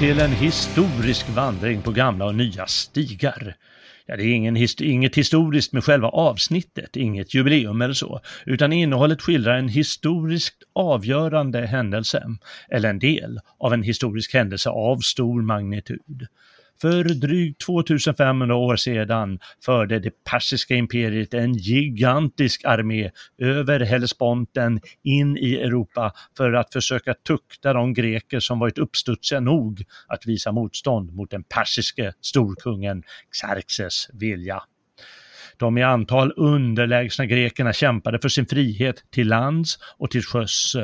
Till en historisk vandring på gamla och nya stigar. Ja, det är ingen hist inget historiskt med själva avsnittet, inget jubileum eller så, utan innehållet skildrar en historiskt avgörande händelse, eller en del av en historisk händelse av stor magnitud. För drygt 2500 år sedan förde det persiska imperiet en gigantisk armé över Hellesponten in i Europa för att försöka tukta de greker som varit uppstudsiga nog att visa motstånd mot den persiske storkungen Xerxes vilja. De i antal underlägsna grekerna kämpade för sin frihet till lands och till sjöss.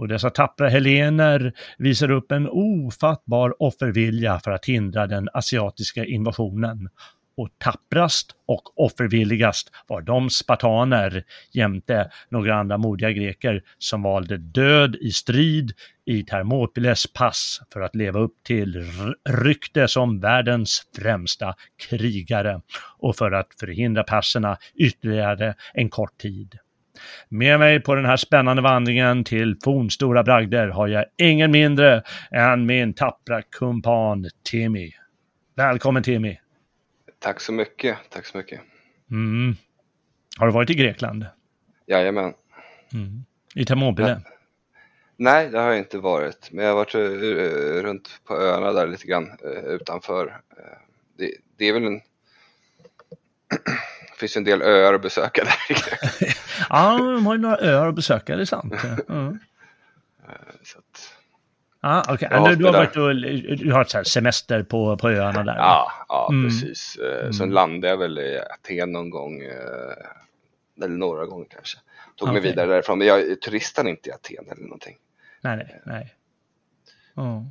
Och dessa tappra helener visar upp en ofattbar offervilja för att hindra den asiatiska invasionen. Och tapprast och offervilligast var de spartaner jämte några andra modiga greker som valde död i strid i Thermopyles pass för att leva upp till rykte som världens främsta krigare och för att förhindra perserna ytterligare en kort tid. Med mig på den här spännande vandringen till fornstora bragder har jag ingen mindre än min tappra kumpan Timmy. Välkommen Timmy! Tack så mycket, tack så mycket. Mm. Har du varit i Grekland? Jajamän. Mm. I Thermopyle? Nej, det har jag inte varit, men jag har varit eh, runt på öarna där lite grann eh, utanför. Eh, det, det är väl en... finns en del öar att besöka där. Ja, de har ju några öar att besöka, det är sant. Mm. Så att, Ah, okay. Ja, du, du har varit och, du har ett semester på, på öarna där? ja, ja Mm. precis. Eh, Sen Mm. landade jag väl i Aten någon gång, eh, eller några gånger kanske. Tog mig Okej. vidare därifrån, men jag turistade inte i Aten eller någonting. Nej, nej, nej. Nej,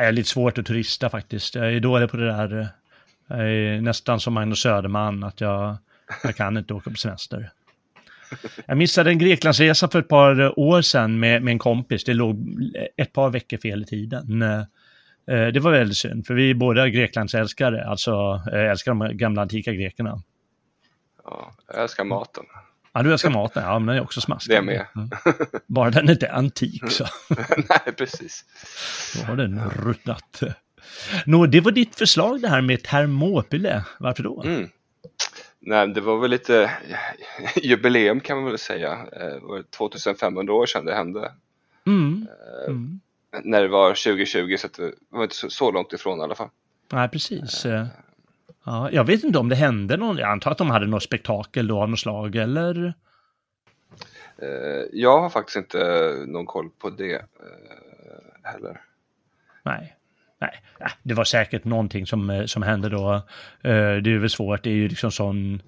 jag är lite svårt att turista faktiskt. Jag är dålig på det där. Jag är nästan som Magnus Söderman, att jag, jag kan inte åka på semester. Jag missade en Greklandsresa för ett par år sedan med, med en kompis. Det låg ett par veckor fel i tiden. Eh, Det var väldigt synd, för vi är båda Greklandsälskare, alltså älskar de gamla antika grekerna. Ja, jag älskar maten. Ja, du älskar maten, ja, men den är också smaskig. Det är med. Mm. Bara den inte är antik så. Nej, precis. Då har den ruttnat. Nå, det var ditt förslag det här med Thermopyle. Varför då? Mm. Nej, det var väl lite jubileum kan man väl säga. Eh, Det var 2500 år sedan det hände. Mm. Eh, Mm. När det var 2020 så det var inte så, långt ifrån i alla fall. Nej, precis. Eh, Ja, jag vet inte om det hände någon, jag antar att de hade något spektakel då av något slag, eller? Eh, Jag har faktiskt inte någon koll på det eh, heller. Nej. Nej, ja, det var säkert någonting som, eh, som hände då. Eh, Det är väl svårt, det är ju liksom sån...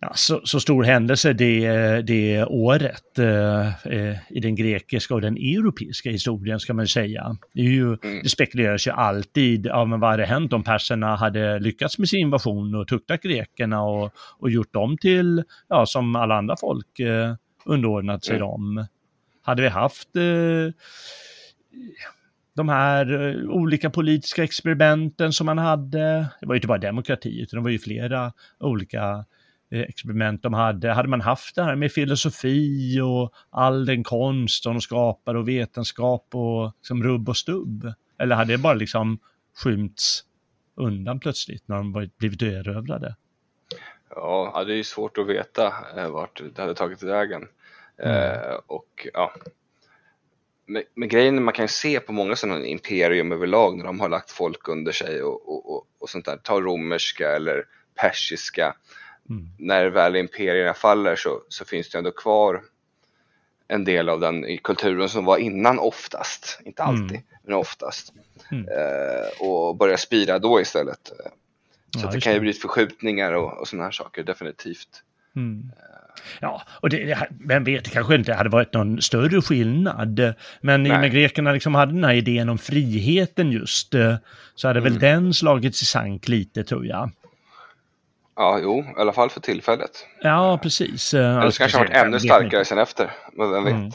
Ja, så, så stor händelse det, det året eh, eh, i den grekiska och den europeiska historien ska man säga. Det, är ju, Mm. det spekuleras ju alltid, ja men vad hade hänt om perserna hade lyckats med sin invasion och tuktat grekerna och, och gjort dem till, ja som alla andra folk, eh, underordnat sig Mm. dem. Hade vi haft eh, de här eh, olika politiska experimenten som man hade. Det var ju inte bara demokrati, utan det var ju flera olika eh, experiment de hade. Hade man haft det här med filosofi och all den konst de skapar och vetenskap och som rubb och stubb? Eller hade det bara liksom skymts undan plötsligt när de blivit erövrade. Ja, det är ju svårt att veta eh, vart det hade tagit vägen. Eh, och ja, men, men grejen är man kan ju se på många sådana imperium överlag när de har lagt folk under sig och, och, och, och sånt där. Ta romerska eller persiska. Mm. När väl imperierna faller så, så finns det ändå kvar en del av den i kulturen som var innan oftast, inte alltid, Mm. men oftast. Mm. Eh, och börja spira då istället. Så Ja, det kan ju bli förskjutningar och, och sådana här saker, definitivt. Mm. Ja, och det, vem vet, det kanske inte hade varit någon större skillnad. Men i och med grekerna liksom hade den här idén om friheten just, eh, så hade Mm. väl den slagits i sank lite tror jag. Ja, jo, i alla fall för tillfället. Ja, precis. Eh, Eller så kanske det har varit ännu starkare sen efter, men vem vet? Mm. Eh,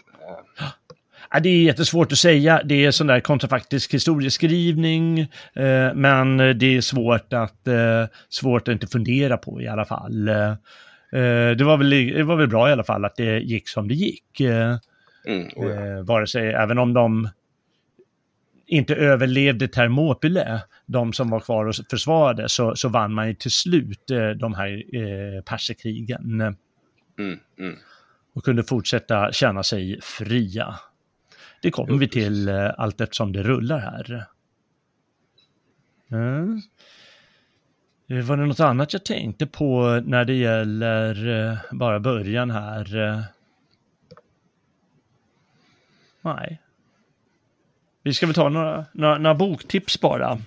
Ja, det är jättesvårt att säga. Det är sån där kontrafaktisk historieskrivning, eh, men det är svårt att, eh, svårt att inte fundera på i alla fall. Eh, det, var väl, det var väl bra i alla fall att det gick som det gick. Eh, Mm, oh ja. Eh, vare sig, även om de inte överlevde Thermopyle, de som var kvar och försvarade, så, så vann man ju till slut de här eh, perserkrigen Mm, mm. och kunde fortsätta känna sig fria. Det kommer vi till eh, allt eftersom det rullar här. Mm. Eh, Var det något annat jag tänkte på när det gäller eh, bara början här? eh? Nej. Vi ska väl ta några, några, några boktips bara.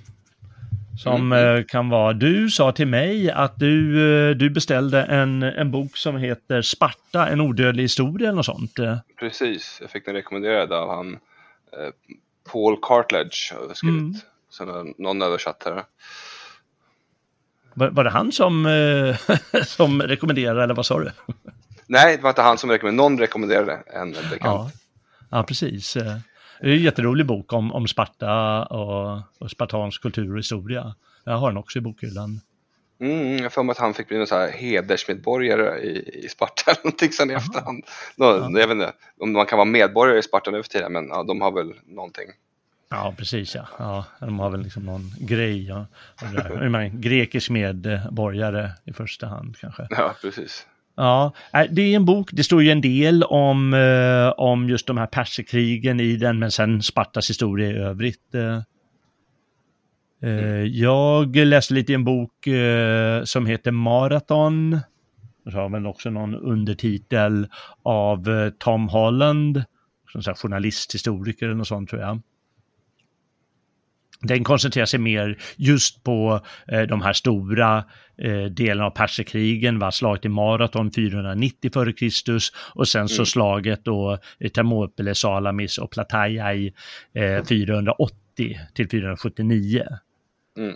Som Mm. kan vara, du sa till mig att du, du beställde en, en bok som heter Sparta, en odödlig historia eller något sånt. Precis, jag fick den rekommenderad av han eh, Paul Cartledge skrivit. Mm. Som någon översatt här. Var, var det han som, eh, som rekommenderade eller vad sa du? Nej, det var inte han som rekommenderade, någon rekommenderade en bekant. Ja, ja precis. Eh, Det är en jätterolig bok om, om Sparta och, och spartansk kultur och historia. Jag har den också i bokhyllan. Mm, jag för mig att han fick bli någon så här hedersmedborgare i, i Sparta eller någonting sen i efterhand. Nå, Jag vet inte om man kan vara medborgare i Sparta nu för tiden, men ja, de har väl någonting. Ja, precis ja. ja de har väl liksom någon grej. Ja, menar, grekisk medborgare i första hand kanske. Ja, precis. Ja, nej, det är en bok, det står ju en del om, eh, om just de här perserkrigen i den, men sen Spartas historia i övrigt. Eh. Eh, Jag läste lite i en bok som heter Marathon. Och så har väl också någon undertitel av Tom Holland, som så här journalist, historiker eller något sånt tror jag. Den koncentrerar sig mer just på eh, de här stora eh, delarna av perserkrigen, va? slaget i Marathon 490 f.Kr. och sen så Mm. slaget då i Thermopylae, Salamis och Plataea i eh, 480 till 479 Mm.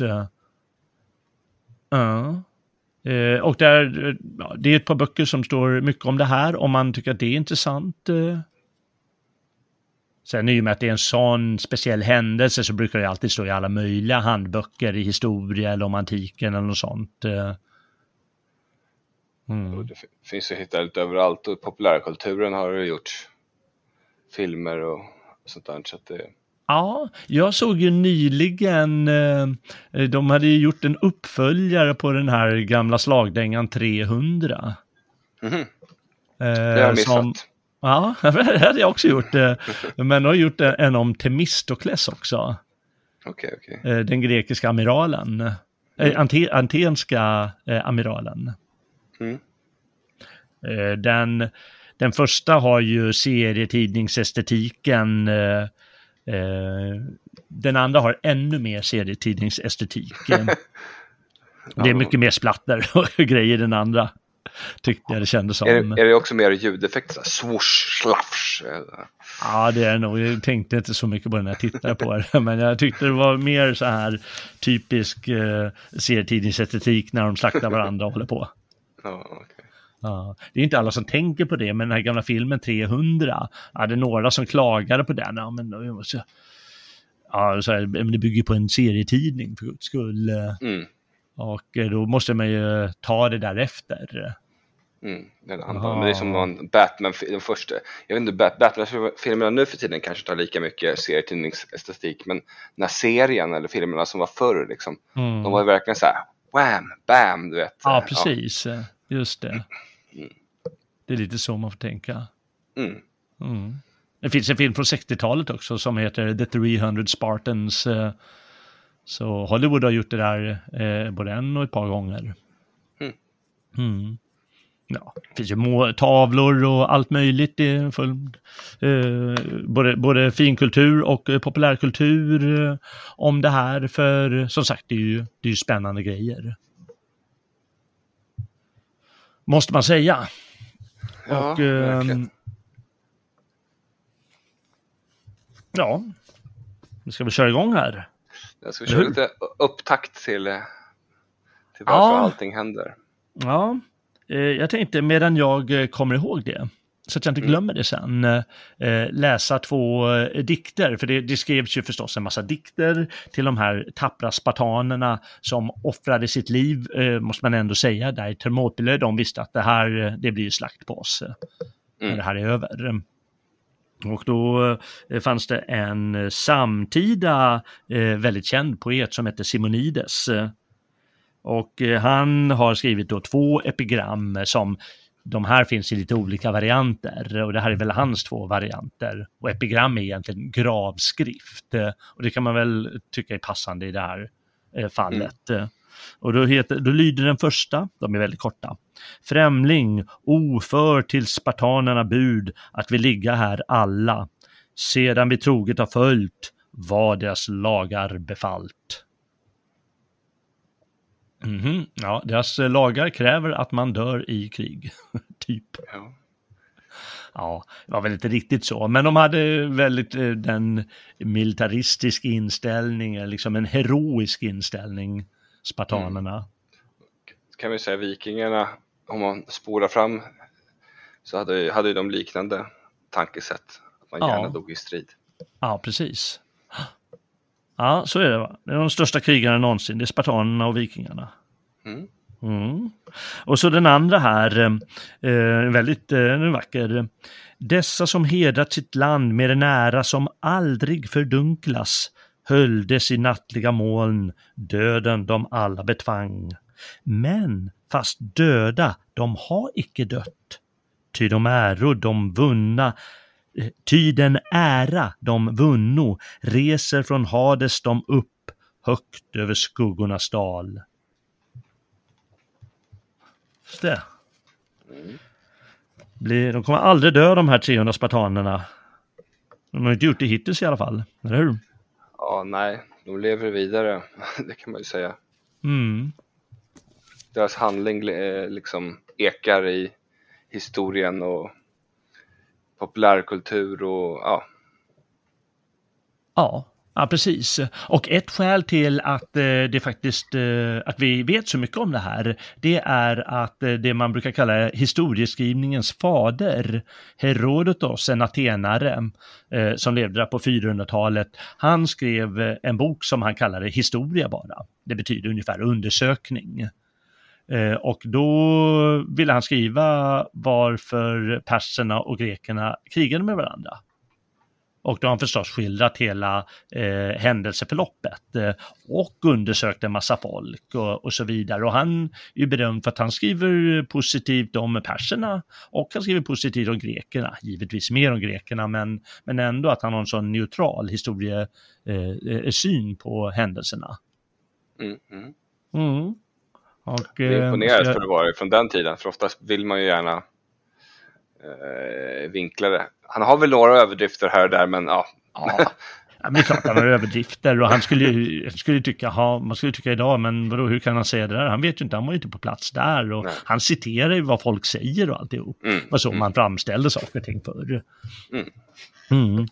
Eh, Ja. Eh, och där, eh, det är ett par böcker som står mycket om det här, om man tycker att det är intressant. eh. Sen i och med att det är en sån speciell händelse så brukar det alltid stå i alla möjliga handböcker i historia eller om antiken eller något sånt. eh. Mm. det finns ju att hitta lite överallt och populärkulturen har det gjort filmer och sånt där. Så att det, Ja, jag såg ju nyligen, eh, de hade ju gjort en uppföljare på den här gamla slagdängan 300. Mhm, Eh, det har jag missat. som- Ja, det hade jag också gjort. eh, Men jag har gjort en om Temistokles också. Okej, okej. eh, Den grekiska amiralen. eh, Ante, Antenska amiralen. Mm. Den, den första har ju serietidningsestetiken. Den andra har ännu mer serietidningsestetik. Det är mycket mer splatter och grejer i den andra. Tyckte jag det kändes som. Är, det- är det också mer ljudeffekter? Swoosh, slafsh. eh, Ja, det är det nog. Jag tänkte inte så mycket på den när jag tittade på det. Men jag tyckte det var mer så här typisk eh, serietidningsestetik när de slaktar varandra och håller på. Ja, det är inte alla som tänker på det, men den här gamla filmen 300, ja, det är några som klagade på den. Ja, men, måste- ja, så här, men det bygger på en serietidning för guds skull. Mm. Och då måste man ju ta det därefter. Mm, den andra. Men det är som någon Batman, den första. Jag vet inte, Batman-filmerna nu för tiden kanske tar lika mycket serietidningsestetik, men den här serien eller filmerna som var förr, liksom, mm. de var ju verkligen så här, wham, bam, du vet. Ja, precis. Ja. Just det. Mm. Det är lite så man får tänka. Mm. Mm. Det finns en film från 60-talet också som heter The 300 Spartans. Så Hollywood har gjort det där eh, både en och ett par gånger. Mm. Ja, det finns ju tavlor och allt möjligt. Det är full, eh, både, både finkultur och eh, populärkultur eh, om det här. För som sagt, det är ju, det är ju spännande grejer. Måste man säga. Ja, och, verkligen. Ja, nu ska vi köra igång här. Jag ska köra lite upptakt till, till varför ja. allting händer. Ja, eh, jag tänkte medan jag eh, kommer ihåg det, så att jag inte mm. glömmer det sen, eh, läsa två dikter. För det, det skrevs ju förstås en massa dikter till de här tappra spartanerna som offrade sitt liv, måste man ändå säga, där i Thermopyle. De visste att det här, det blir slakt på oss mm. när det här är över. Och då eh, fanns det en eh, samtida eh, väldigt känd poet som hette Simonides. Och han har skrivit då två epigram som de här finns i lite olika varianter och det här är väl hans två varianter. Och epigram är egentligen gravskrift och det kan man väl tycka är passande i det här fallet. Mm. Och då, heter, då lyder den första, de är väldigt korta. Främling, oför till spartanerna bud att vi ligga här alla, sedan vi troget har följt vad deras lagar befallt. Mm -hmm. Ja, deras lagar kräver att man dör i krig, typ. Ja. ja, det var väl inte riktigt så, men de hade väldigt eh, den militaristiska inställningen, liksom en heroisk inställning spartanerna. Mm. Kan vi säga vikingarna, om man spolar fram så hade, hade de liknande tankesätt, att man gärna dog i strid. Ja, precis. Ja, så är det. Va? Det är de största krigarna någonsin, det är spartanerna och vikingarna. Mm. Mm. Och så den andra här, eh, väldigt eh, vacker. Dessa som hedrat sitt land med en ära som aldrig fördunklas, höljdes i nattliga moln, döden de alla betvang. Men fast döda, de har icke dött. Ty de äro de vunna, eh, ty den ära de vunno reser från Hades de upp högt över skuggornas dal. Just det. de kommer aldrig dö de här 300 spartanerna. De har inte gjort det hittills i alla fall, eller hur? Ja, nej, de lever vidare, det kan man ju säga. Mm. Deras handling eh, liksom ekar i historien och populärkultur och ja. Ja, Ja, precis. Och ett skäl till att eh, det faktiskt, eh, att vi vet så mycket om det här, det är att eh, det man brukar kalla historieskrivningens fader, Herodotos, en atenare som levde där på 400-talet, han skrev en bok som han kallade historia bara. Det betyder ungefär undersökning. Och då ville han skriva varför perserna och grekerna krigade med varandra. Och då har han förstås skildrat hela eh, händelseförloppet eh, och undersökt en massa folk och, och, så vidare. Och han är ju berömd för att han skriver positivt om perserna och han skriver positivt om grekerna, givetvis mer om grekerna, men, men ändå att han har en sån neutral historiesyn eh, på händelserna. Mm, mm. Mm. Och, det är imponerande för att vara från den tiden, för oftast vill man ju gärna eh, vinkla det han har väl några överdrifter här och där, men ja. ja. Ja, men det är klart han har överdrifter och han skulle skulle tycka, ha, man skulle tycka idag, men vadå, hur kan han säga det där? Han vet ju inte, han var ju inte på plats där och Nej. han citerar ju vad folk säger och alltihop. Mm. Var så mm. man framställde saker och ting förr. Mm. Mm.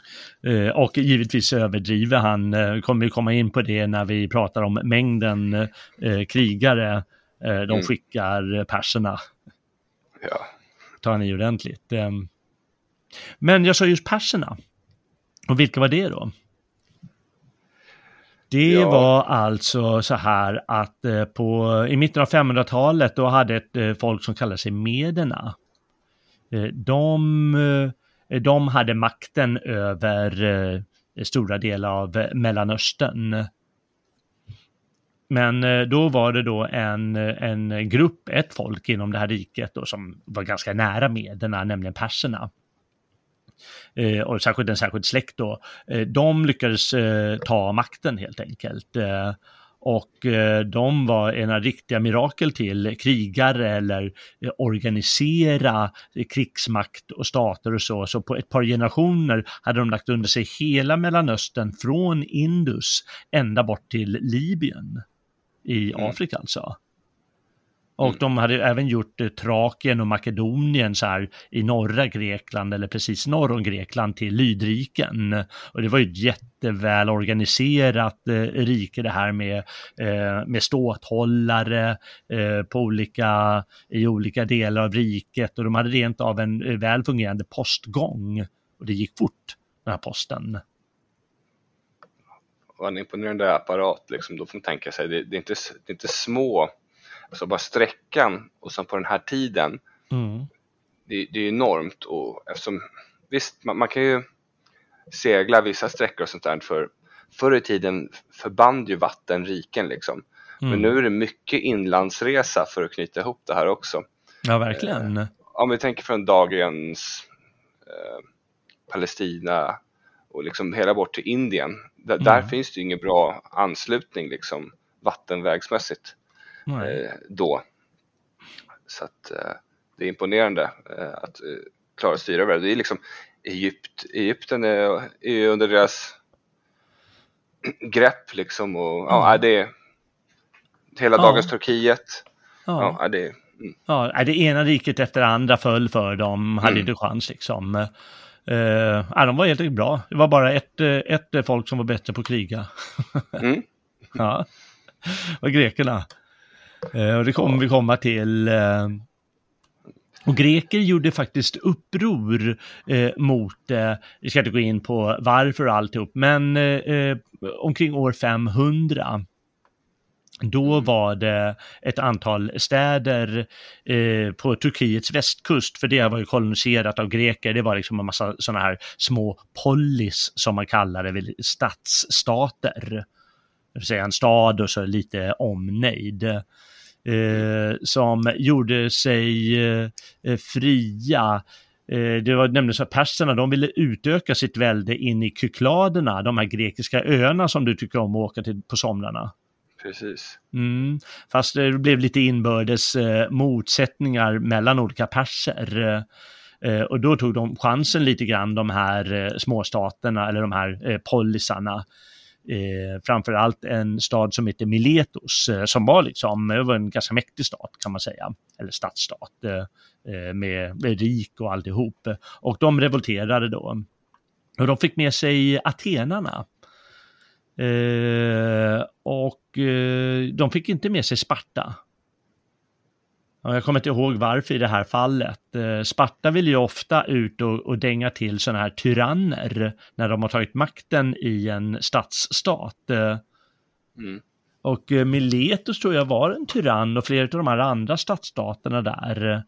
Eh, och givetvis överdriver han, eh, kommer vi komma in på det när vi pratar om mängden eh, krigare eh, de mm. skickar perserna. Ja. Tar han i ordentligt. Ehm, men jag sa just perserna. Och vilka var det då? Det Ja. var alltså så här att eh, på, i mitten av 500-talet då hade ett eh, folk som kallade sig mederna. Eh, de, eh, de hade makten över eh, stora delar av eh, Mellanöstern. Men eh, då var det då en, en grupp, ett folk inom det här riket då, som var ganska nära mederna, nämligen perserna. Eh, och särskilt en särskild släkt då. Eh, de lyckades eh, ta makten helt enkelt. Eh, och eh, de var ena riktiga mirakel till krigare eller eh, organisera krigsmakt och stater och så. Så på ett par generationer hade de lagt under sig hela Mellanöstern från Indus ända bort till Libyen i Mm. Afrika alltså. Och Mm. de hade även gjort eh, Trakien och Makedonien så här i norra Grekland eller precis norr om Grekland till lydriken. Och det var ju ett jätteväl organiserat eh, rike det här med, eh, med ståthållare eh, på olika, i olika delar av riket och de hade rent av en eh, väl fungerande postgång. Och det gick fort, den här posten. Och en imponerande apparat liksom, då får man tänka sig, det, det, är, inte, det är inte små, alltså bara sträckan och sen på den här tiden, Mm. det, det är enormt och eftersom, visst man, man kan ju segla vissa sträckor och sånt där för förr i tiden förband ju vatten riken liksom. Mm. Men nu är det mycket inlandsresa för att knyta ihop det här också. Ja, verkligen. Om vi tänker från dagens eh, Palestina och liksom hela bort till Indien. Där, där Mm. finns det ju ingen bra anslutning liksom vattenvägsmässigt eh, då. Så att eh, det är imponerande eh, att eh, klara att styra över det. Det är liksom Egypt, Egypten är, är under deras grepp liksom och ja, Mm. det är hela Ja. dagens Turkiet. Ja. Ja, det är, mm, Ja, det ena riket efter det andra föll för dem, hade Mm. inte chans liksom. Ja, de var helt enkelt bra. Det var bara ett, eh, ett eh, folk som var bättre på att kriga. mm, ja, det var grekerna. Eh, och det kommer vi komma till. eh, och greker gjorde faktiskt uppror eh, mot, eh, vi ska inte gå in på varför och alltihop, men eh, eh, omkring år 500 då var det ett antal städer eh, på Turkiets västkust, för det var ju koloniserat av greker. Det var liksom en massa sådana här små polis som man kallar det, stadsstater. Det vill säga en stad och så lite omnejd. Eh, som gjorde sig eh, eh, fria. Eh, det var nämligen så att perserna, de ville utöka sitt välde in i Kykladerna, de här grekiska öarna som du tycker om att åka till på somrarna precis. Mm. Fast det blev lite inbördes eh, motsättningar mellan olika perser. Eh, eh, och då tog de chansen lite grann, de här eh, småstaterna eller de här eh, polisarna. Eh, framförallt en stad som heter Miletos, eh, som var liksom, var en ganska mäktig stat kan man säga, eller stadsstat, eh, eh, med, med rik och alltihop. Och de revolterade då. Och de fick med sig atenarna. Eh, och eh, de fick inte med sig Sparta. Ja, jag kommer inte ihåg varför i det här fallet. Eh, Sparta vill ju ofta ut och, och dänga till sådana här tyranner när de har tagit makten i en stadsstat. Eh, Mm. och Miletus tror jag var en tyrann och flera av de här andra stadsstaterna där.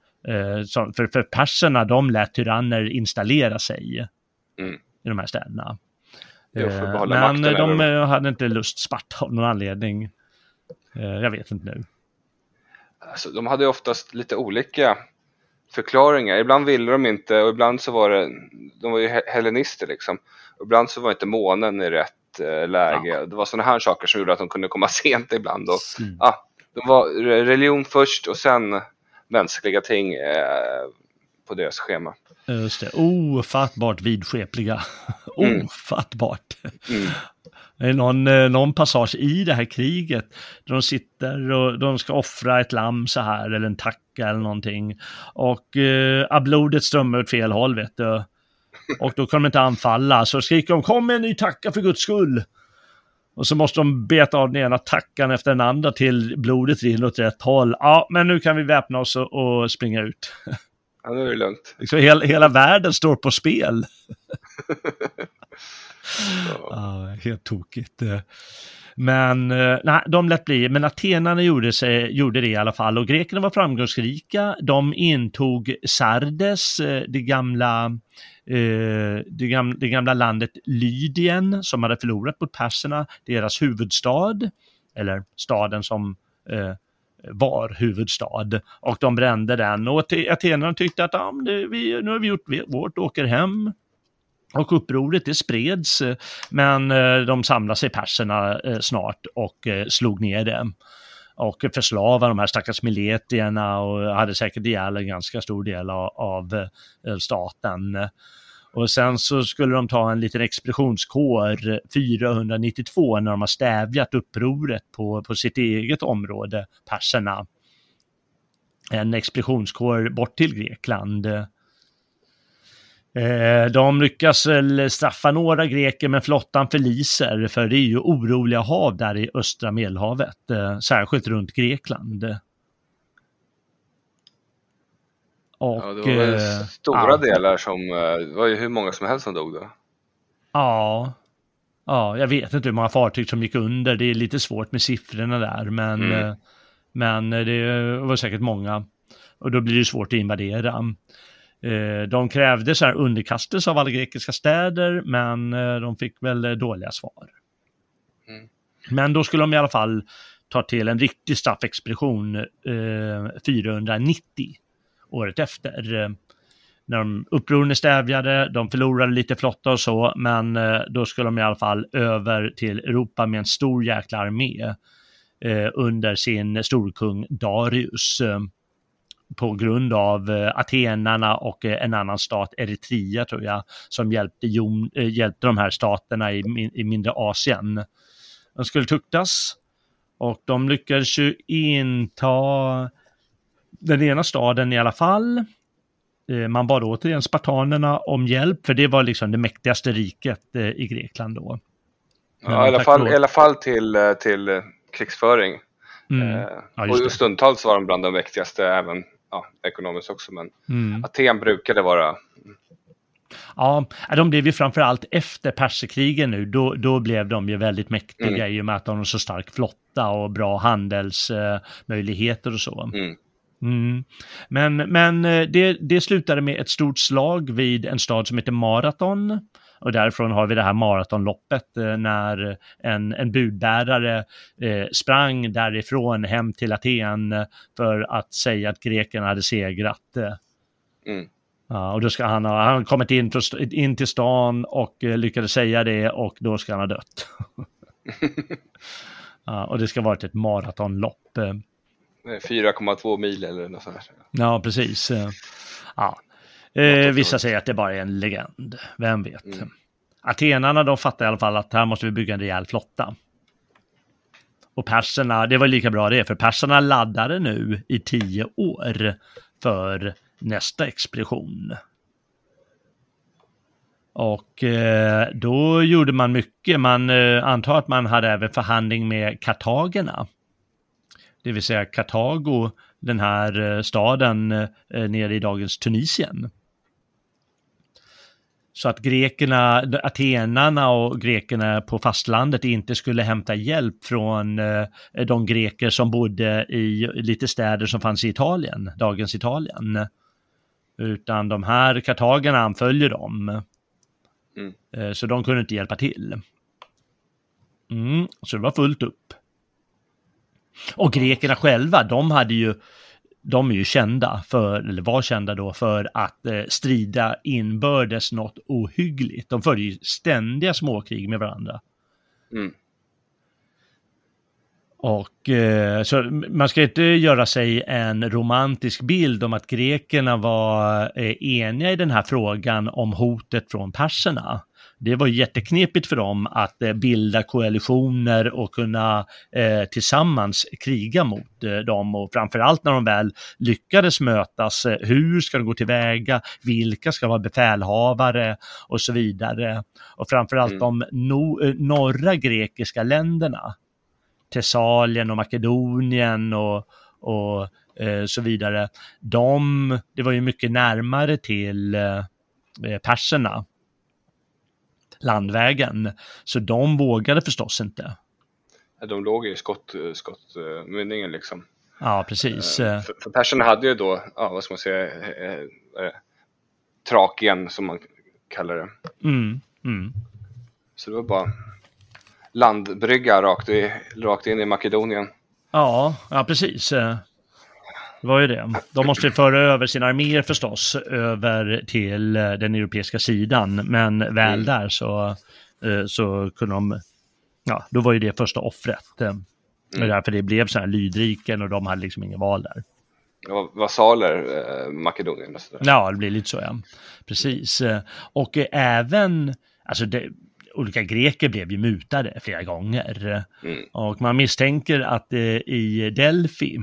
För, för perserna, de lät tyranner installera sig Mm. i de här städerna. Ja, Eh, Men de över- eh, hade inte lust Sparta av någon anledning. Eh, Jag vet inte nu. Alltså, de hade oftast lite olika förklaringar. Ibland ville de inte och ibland så var det, de var ju he- hellenister liksom. Och ibland så var inte månen i rätt eh, läge. Det var sådana här saker som gjorde att de kunde komma sent ibland. Och, Mm. ah, de var re- religion först och sen mänskliga ting eh, på deras schema. Just det, ofattbart vidskepliga. Mm. Ofattbart. Mm. Det är någon, eh, någon passage i det här kriget där de sitter och de ska offra ett lamm så här eller en tacka eller någonting. Och eh, blodet strömmar åt fel håll vet du. Och då kan de inte anfalla så skriker de kom med en ny tacka för guds skull. Och så måste de beta av den ena tackan efter den andra till blodet rinner åt rätt håll. Ja, men nu kan vi väpna oss och, och springa ut. Ja, nu är det lugnt. Liksom hela, hela världen står på spel. Ja. Ja, helt tokigt. Men eh, nej, de lät bli. Men atenarna gjorde, sig, gjorde det i alla fall och grekerna var framgångsrika. De intog Sardes, eh, det gamla, eh, det gamla, det gamla landet Lydien som hade förlorat mot perserna, deras huvudstad, eller staden som var huvudstad och de brände den och atenarna tyckte att ah, det, vi, nu har vi gjort vårt, åker hem. Och upproret det spreds, men eh, de samlade sig perserna eh, snart och eh, slog ner det. Och förslavade de här stackars miletierna och hade säkert ihjäl en ganska stor del av, av staten. Och sen så skulle de ta en liten expeditionskår 492 när de har stävjat upproret på, på sitt eget område, perserna. En expeditionskår bort till Grekland. Eh, de lyckas straffa några greker men flottan förliser för det är ju oroliga hav där i östra medelhavet, eh, särskilt runt Grekland. Och, ja, det var eh, stora ja. delar som, det var ju hur många som helst som dog då. Ja, ja, jag vet inte hur många fartyg som gick under, det är lite svårt med siffrorna där, men, mm. men det var säkert många. Och då blir det svårt att invadera. Eh, de krävde så här underkastelse av alla grekiska städer, men eh, de fick väl eh, dåliga svar. Mm. Men då skulle de i alla fall ta till en riktig straffexpedition eh, 490 året efter. när de upproren är stävjade, de förlorade lite flotta och så, men eh, då skulle de i alla fall över till Europa med en stor jäkla armé eh, under sin storkung Darius eh, på grund av atenarna och en annan stat, Eritrea tror jag, som hjälpte, hjälpte de här staterna i, i mindre Asien. De skulle tuktas och de lyckades ju inta den ena staden i alla fall. Man bad återigen spartanerna om hjälp, för det var liksom det mäktigaste riket i Grekland då. Ja, i alla, fall, i alla fall till, till krigsföring. Mm. Ja, och stundtals var de bland de mäktigaste även ja, ekonomiskt också, men mm. Aten brukade vara Ja, de blev ju framförallt efter perserkrigen nu, då, då blev de ju väldigt mäktiga mm. i och med att de har så stark flotta och bra handelsmöjligheter och så. Mm. Mm. Men, men eh, det, det slutade med ett stort slag vid en stad som heter Marathon och därifrån har vi det här maratonloppet eh, när en, en budbärare eh, sprang därifrån hem till Aten eh, för att säga att grekerna hade segrat. Mm. Ja, och då ska han ha han kommit in, in till stan och lyckades säga det och då ska han ha dött. ja, och det ska ha varit ett maratonlopp. 4,2 mil eller något sånt. Ja, precis. Ja. Eh, vissa säger att det bara är en legend, vem vet. Mm. Atenarna de fattar i alla fall att här måste vi bygga en rejäl flotta. Och perserna, det var lika bra det, för perserna laddade nu i tio år för nästa expedition. Och eh, då gjorde man mycket. Man eh, antar att man hade även förhandling med kartagerna. Det vill säga Kartago, den här eh, staden eh, nere i dagens Tunisien. Så att grekerna, atenarna och grekerna på fastlandet inte skulle hämta hjälp från eh, de greker som bodde i lite städer som fanns i Italien, dagens Italien. Utan de här kartagerna anföljer dem. Mm. Så de kunde inte hjälpa till. Mm, så det var fullt upp. Och grekerna själva, de hade ju de är ju kända för, eller var kända då, för att eh, strida inbördes något ohyggligt. De förde ju ständiga småkrig med varandra. Mm. Och eh, så man ska inte göra sig en romantisk bild om att grekerna var eh, eniga i den här frågan om hotet från perserna det var jätteknepigt för dem att eh, bilda koalitioner och kunna eh, tillsammans kriga mot eh, dem. Och framförallt när de väl lyckades mötas, eh, hur ska de gå tillväga, vilka ska vara befälhavare? Och så vidare. Och framförallt mm. de no eh, norra grekiska länderna, Thessalien och Makedonien och, och eh, så vidare, de, det var ju mycket närmare till perserna landvägen. Så de vågade förstås inte. de låg i skott, skottmynningen liksom. Ja, precis. För, för perserna hade ju då, ja, vad ska man säga, eh, eh, Trakien som man kallar det. Mm, mm. Så det var bara landbrygga rakt, i, rakt in i Makedonien. Ja, ja precis. Det var ju det. De måste föra över sina arméer förstås över till den europeiska sidan. Men väl mm. där så, så kunde de, ja, då var ju det första offret. Mm. Det är därför det blev så här lydriken och de hade liksom ingen val där. Ja, vasaler, eh, Makedonien och sådär. Ja, det blir lite så ja. Precis. Och även, alltså det, olika greker blev ju mutade flera gånger. Mm. Och man misstänker att eh, i Delphi, eh,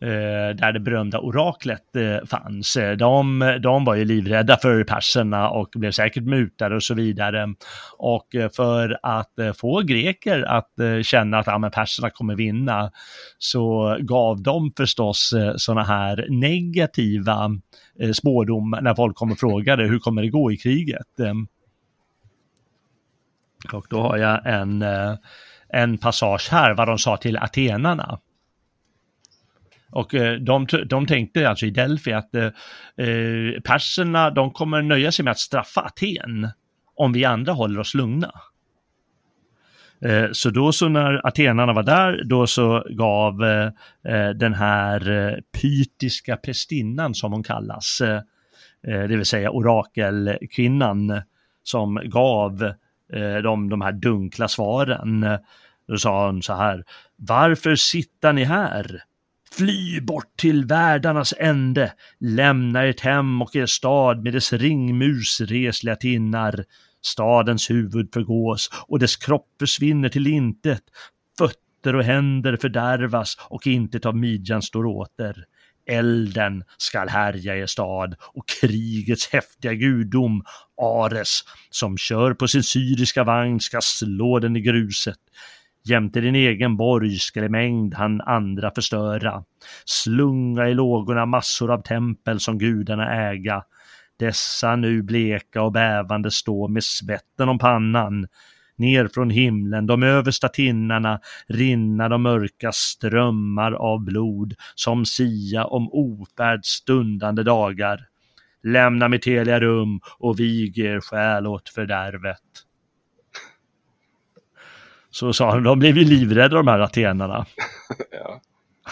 Eh, där det berömda oraklet eh, fanns, eh, de, de var ju livrädda för perserna och blev säkert mutade och så vidare. Och för att få greker att känna att ja, men perserna kommer vinna så gav de förstås sådana här negativa spådomar när folk kom och frågade hur kommer det gå i kriget. Och då har jag en, en passage här vad de sa till atenarna. Och eh, de, de tänkte alltså i Delphi att eh, eh, perserna de kommer nöja sig med att straffa Aten om vi andra håller oss lugna. Eh, så då så när atenarna var där, då så gav eh, eh den här pytiska prästinnan som hon kallas, det vill säga orakelkvinnan, som gav Eh, de här dunkla svaren. Då sa hon så här, varför sitter ni här? Fly bort till världarnas ände, lämna ert hem och er stad med dess ringmus resliga tinnar. Stadens huvud förgås och dess kropp försvinner till intet. Fötter och händer fördärvas och intet av midjan står åter. Elden skall härja er stad och krigets häftiga gudom, Ares, som kör på sin syriska vagn ska slå den i gruset. Jämte din egen borg skall i mängd han andra förstöra. Slunga i lågorna massor av tempel som gudarna äga. Dessa nu bleka och bävande stå med svetten om pannan ner från himlen, de översta tinnarna, rinna de mörka strömmar av blod som sia om ofärd stundande dagar. Lämna mitt heliga rum och vig er själ åt fördärvet. Så sa han, de blev ju livrädda de här atenarna. ja.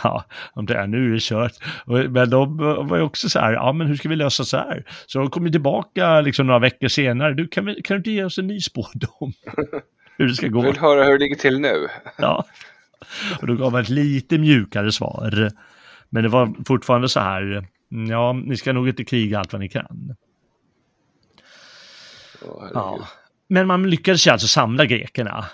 Ja, om det är nu är det kört. Men de var ju också så här, ja men hur ska vi lösa så här? Så de kom ju tillbaka liksom några veckor senare, du kan, vi, kan du inte ge oss en ny spådom? hur det ska gå? Jag vill höra hur det ligger till nu. ja, och då gav man ett lite mjukare svar. Men det var fortfarande så här, ja, ni ska nog inte kriga allt vad ni kan. Oh, ja. Men man lyckades ju alltså samla grekerna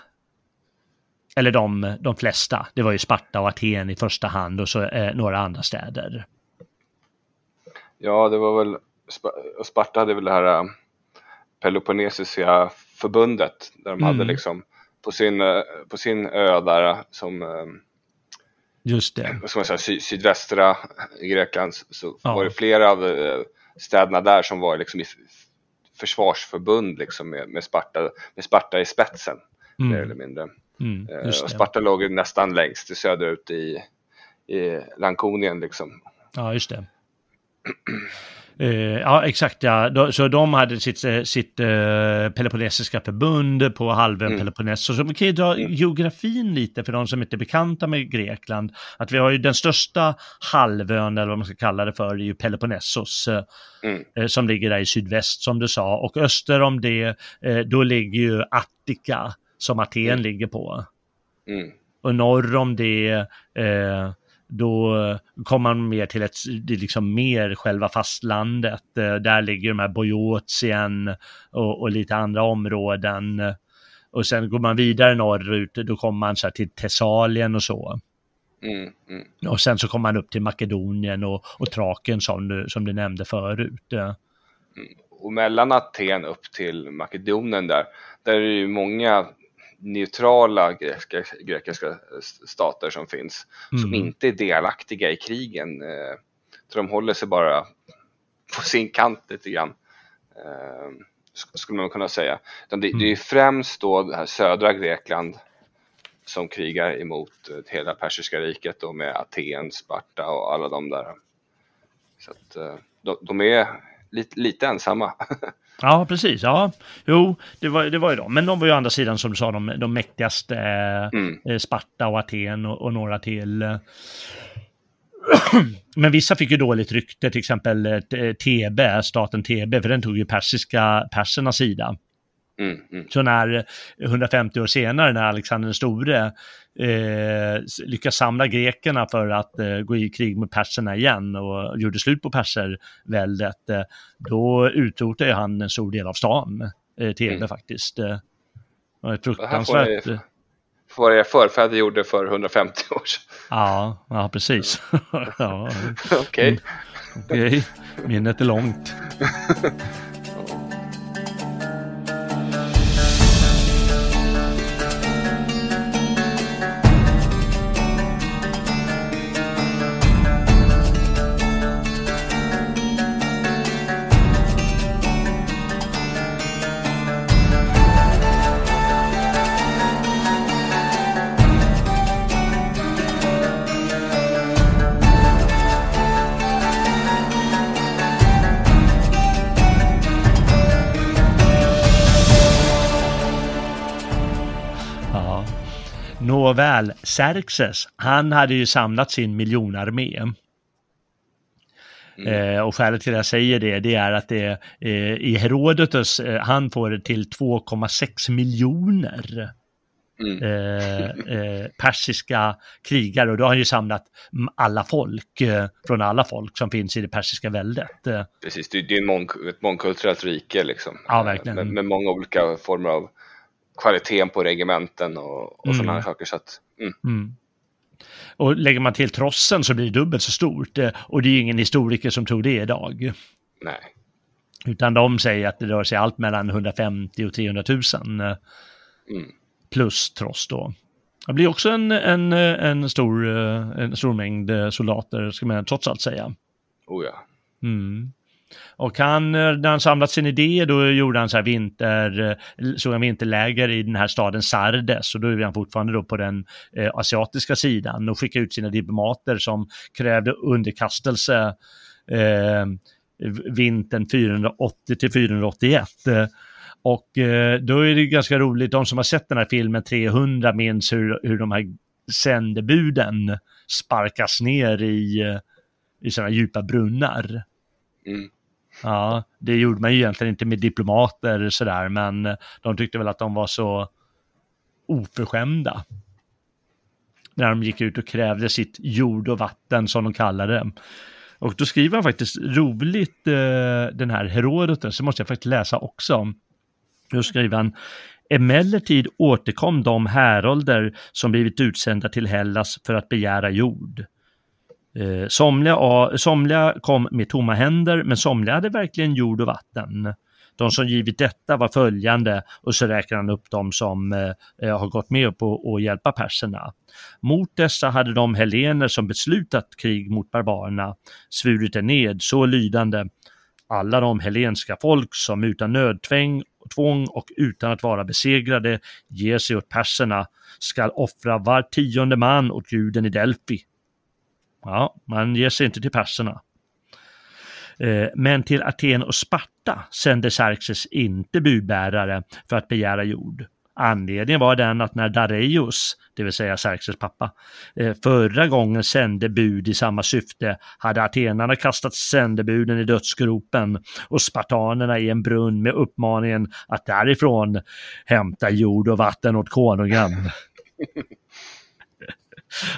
eller de, de flesta, det var ju Sparta och Aten i första hand och så eh, några andra städer. Ja, det var väl, Sparta hade väl det här äh, Peloponnesiska förbundet där de mm. hade liksom på sin, äh, på sin ö där äh, som Just det. Vad ska man säga, sy sydvästra Grekland så ja. var det flera av städerna där som var liksom i försvarsförbund liksom med, med, Sparta, med Sparta i spetsen. Mm. Mer eller mindre. Mm, eh, och Sparta låg nästan längst söderut i, i Lankonien liksom. Ja, just det. Uh, ja, exakt ja. Så de hade sitt, eh, sitt uh, Peloponnesiska förbund på halvön mm. Peloponnes. Så vi kan ju dra mm. geografin lite för de som inte är bekanta med Grekland. Att vi har ju den största halvön, eller vad man ska kalla det för, är ju Peloponnesos. Mm. Uh, som ligger där i sydväst som du sa. Och öster om det, då ligger ju Attika som Aten mm. ligger på. Mm. Och norr om det, eh, då kommer man mer till ett, liksom mer själva fastlandet. Eh, där ligger de här Bojotien och, och, lite andra områden. Och sen går man vidare norrut, då kommer man så till Thessalien och så. Mm, mm. Och sen så kommer man upp till Makedonien och, och Traken som du, som du nämnde förut. Mm. Och mellan Aten upp till Makedonien där, där är det ju många neutrala grekiska, grekiska stater som finns mm. som inte är delaktiga i krigen. Eh, så de håller sig bara på sin kant lite grann. Eh, skulle man kunna säga. Det, mm. det är främst då det här södra Grekland som krigar emot eh, hela persiska riket då med Aten, Sparta och alla de där. Så att eh, de, de är lite, lite ensamma. Ja, precis. Ja, jo, det var, det var ju de. Men de var ju å andra sidan, som du sa, de, de mäktigaste. Mm. Eh, Sparta och Aten och, och några till. Men vissa fick ju dåligt rykte, till exempel eh, TB, staten TB, för den tog ju persiska, persernas sida. Mm, mm. Så när 150 år senare, när Alexander den store eh, lyckas samla grekerna för att eh, gå i krig mot perserna igen och gjorde slut på perserväldet, eh, då utrotade han en stor del av stan, eh, Thebe Mm. faktiskt. Eh, det var ett Det fruktansvärt... ni- Vad era förfäder gjorde för 150 år sedan. Ja, ja, precis. ja, Okej. okej. Minnet är långt. Nåväl, Xerxes, han hade ju samlat sin miljonarmé. Eh, och skälet till att jag säger det, det är att det eh, i Herodotus, eh, han får det till 2,6 miljoner Mm. eh, eh, persiska krigare. Och då har han ju samlat mm, alla folk, eh, från alla folk som finns i det persiska väldet. Precis, det, det är mång, ett mångkulturellt rike liksom. Ja, verkligen. Med, med många olika former av kvaliteten på regementen och, och Mm. sådana här saker. Så att, mm. Mm. Och lägger man till trossen så blir det dubbelt så stort. eh, Och det är ju ingen historiker som tror det idag. Nej. Utan de säger att det rör sig allt mellan 150 och 300 000 eh, Mm. plus tross då. Det blir också en, en, eh, en, stor, en stor mängd soldater, ska man trots allt säga. Oh ja. Mm. Och han, eh, när han samlat sin idé, då gjorde han så här vinter, eh, såg han vinterläger i den här staden Sardes och då är han fortfarande då på den eh, asiatiska sidan och skickade ut sina diplomater som krävde underkastelse eh, vintern 480 till 481. Eh, och eh, då är det ganska roligt, de som har sett den här filmen 300 minns hur, hur de här sändebuden sparkas ner i, i sådana djupa brunnar. Mm. Ja, det gjorde man ju egentligen inte med diplomater sådär, men de tyckte väl att de var så oförskämda. När de gick ut och krävde sitt jord och vatten som de kallade det. Och då skriver han faktiskt roligt eh, den här Herodotus, så måste jag faktiskt läsa också. Då skriver han Emellertid återkom de härolder som blivit utsända till Hellas för att begära jord. Eh, somliga, somliga kom med tomma händer, men somliga hade verkligen jord och vatten. De som givit detta var följande, och så räknar han upp de som eh, eh, har gått med på att hjälpa perserna. Mot dessa hade de helener som beslutat krig mot barbarerna svurit en ned så lydande alla de helenska folk som utan nödtvång tvång och utan att vara besegrade ger sig åt perserna skall offra var tionde man åt guden i Delphi. Ja, man ger sig inte till perserna. Eh, men till Aten och Sparta sände Xerxes inte budbärare för att begära jord. Anledningen var den att när Dareios, det vill säga Xerxes pappa, eh, förra gången sände bud i samma syfte hade atenarna kastat sändebuden i dödsgropen och spartanerna i en brunn med uppmaningen att därifrån hämta jord och vatten åt konungen.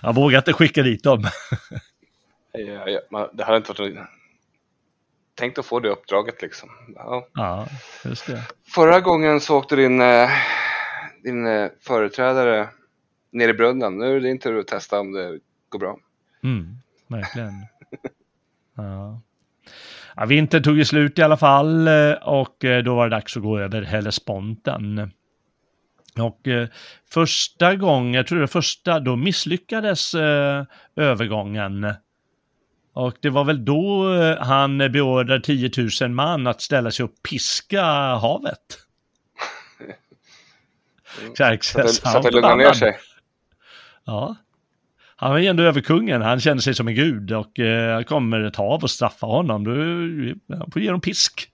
Jag vågar inte skicka dit dem. Ja, ja, man, det hade inte varit tänkt att få det uppdraget liksom. Ja. Ja, just det. Förra gången så åkte din, eh, din eh, företrädare ner i brunnen. Nu är det din tur att testa om det går bra. Mm, verkligen. Ja. Ja, vintern tog ju slut i alla fall eh, och då var det dags att gå över Hellesponten. Och eh, första gången, jag tror det var första, då misslyckades eh, övergången. Och det var väl då eh, han beordrade 10 000 man att ställa sig och piska havet. Xerxes, det, så att det lugnar ner sig. Ja. Han var ju ändå över kungen, han kände sig som en gud och eh, kommer ett hav och straffa honom. Du, han får ge honom pisk.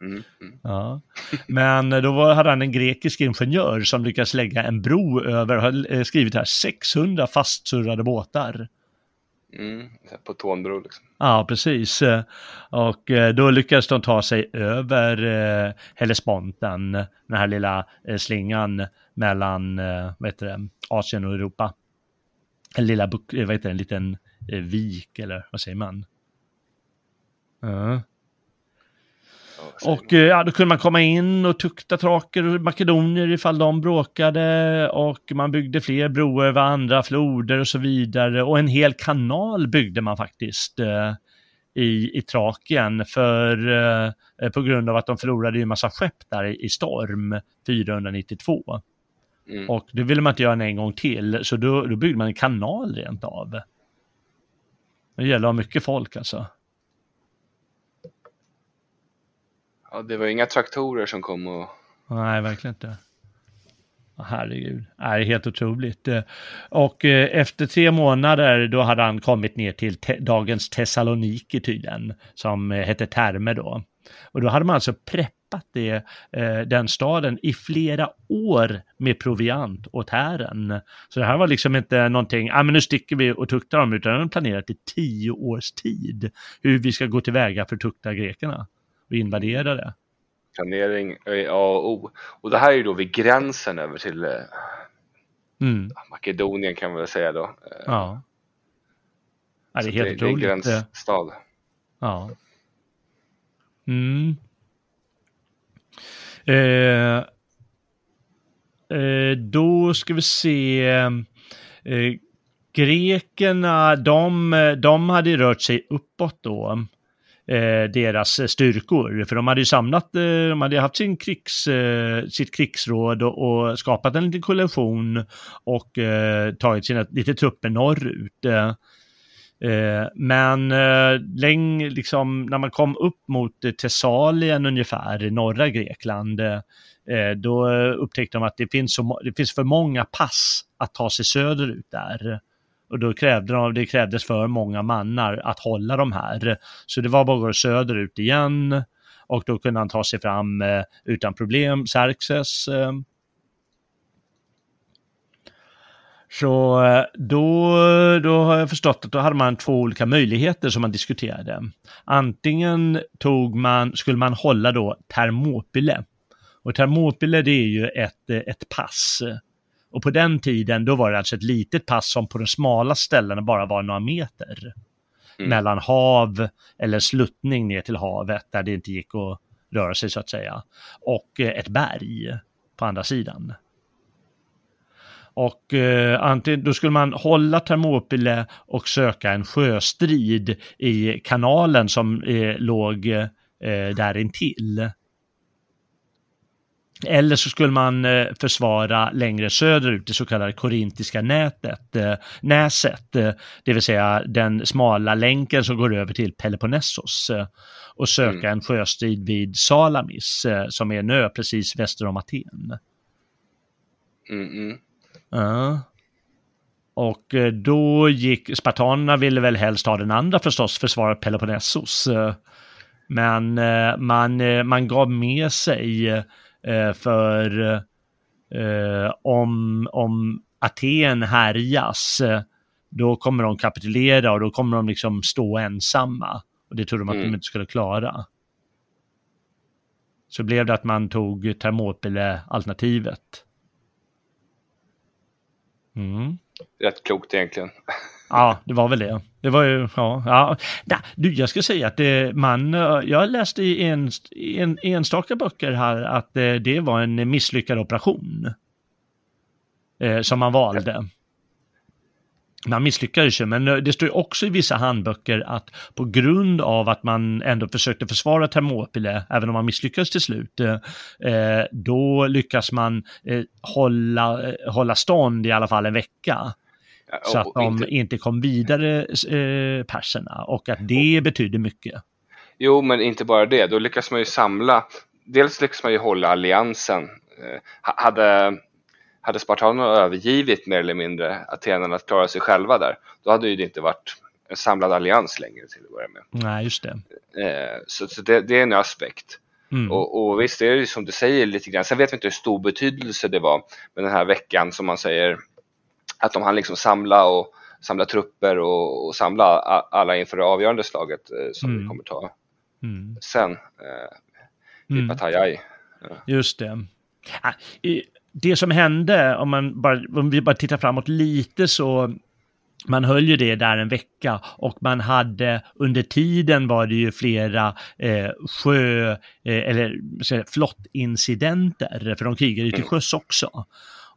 Mm, mm. Ja. Men då var, hade han en grekisk ingenjör som lyckades lägga en bro över, har eh, skrivit här, 600 fastsurrade båtar. Mm, på Tånbro liksom. Ja, precis. Och eh, då lyckades de ta sig över eh, Hellesponten, den här lilla eh, slingan mellan eh, vad heter det, Asien och Europa. En lilla, vad heter det, en liten vik eller vad säger man? Ja. Och eh, ja, då kunde man komma in och tukta traker och makedonier ifall de bråkade och man byggde fler broar över andra floder och så vidare och en hel kanal byggde man faktiskt eh, i, i Trakien för eh, på grund av att de förlorade en massa skepp där i, i storm 492. Mm. Och det ville man inte göra en gång till så då, då byggde man en kanal rent av. Det gäller att ha mycket folk alltså. Ja, det var inga traktorer som kom och... Nej, verkligen inte. Herregud, det är helt otroligt. Eh, och eh, efter tre månader då hade han kommit ner till te- dagens Thessaloniki tydligen, som eh, hette Terme då. Och då hade man alltså preppat det, den staden i flera år med proviant åt hären. Så det här var liksom inte någonting, ja ah, men nu sticker vi och tuktar dem, utan de planerat i tio års tid hur vi ska gå tillväga för att tukta grekerna och invadera det. Planering är A och O. Och det här är ju då vid gränsen över till eh, Mm. Makedonien kan man väl säga då. Eh, Ja. ja det så är helt det, det är otroligt. eh, gränsstad. Ja. Mm. Eh, eh, då ska vi se. Eh, grekerna, de, de hade rört sig uppåt då. Eh, deras styrkor. För de hade ju samlat, eh, de hade ju haft sin krigs, eh, sitt krigsråd och, och skapat en liten koalition och eh, tagit sina lite trupper norrut. Eh, men eh, läng, liksom, när man kom upp mot eh, Thessalien ungefär, i norra Grekland, då upptäckte de att det finns, så, det finns för många pass att ta sig söderut där. Och då krävde de, det krävdes för många mannar att hålla de här. Så det var bara att gå söderut igen och då kunde han ta sig fram eh, utan problem, Xerxes. Eh, Så eh, då, då har jag förstått att då hade man två olika möjligheter som man diskuterade. Antingen tog man, skulle man hålla då Thermopyle. Och Thermopyle det är ju ett, eh, ett pass. Och på den tiden då var det alltså ett litet pass som på de smala ställena bara var några meter. Mm. Mellan hav eller sluttning ner till havet där det inte gick att röra sig så att säga. Och eh, ett berg på andra sidan. Och eh, antingen, då skulle man hålla Thermopyle och söka en sjöstrid i kanalen som eh, låg eh, där intill. Eller så skulle man eh, försvara längre söderut, det så kallade korintiska nätet, eh, näset, eh, det vill säga den smala länken som går över till Peloponnesos och söka Mm. en sjöstrid vid Salamis, som är en ö precis väster om Aten. Mm, mm. Ja. Och då gick, spartanerna ville väl helst ha den andra förstås, försvara Peloponnesos. Men man, man gav med sig för eh, om, om Aten härjas, eh, då kommer de kapitulera och då kommer de liksom stå ensamma. Och det trodde de att de Mm. inte skulle klara. Så blev det att man tog Thermopyle-alternativet. Mm. Rätt klokt egentligen. Ja, det var väl det. Det var ju, ja. ja. Nej, du, jag ska säga att det, man, eh, jag läste i en, en, enstaka böcker här att eh, det var en misslyckad operation. Eh, som man valde. Man misslyckades ju, men det står ju också i vissa handböcker att på grund av att man ändå försökte försvara Thermopyle, även om man misslyckades till slut, eh, då lyckas man eh, hålla, hålla stånd i alla fall en vecka. Så att de inte- inte, kom vidare, eh, perserna, och att det betydde mycket. Jo, men inte bara det. Då lyckas man ju samla. Dels lyckas man ju hålla alliansen. Eh, ha- hade hade spartanerna övergivit mer eller mindre atenarna att klara sig själva där, då hade ju det inte varit en samlad allians längre till att börja med. Nej, just det. Eh, så, så det, det, är en aspekt. Mm. Och, och visst är det ju som du säger lite grann, sen vet vi inte hur stor betydelse det var med den här veckan som man säger att de hann liksom samla och samla trupper och, och samla alla inför det avgörande slaget eh, som mm. vi kommer ta mm. sen. Eh, i mm. Just det. Det som hände, om, man bara, om vi bara tittar framåt lite så man höll ju det där en vecka och man hade under tiden var det ju flera eh, sjö eh, eller flottincidenter, för de krigade ju till mm. sjöss också.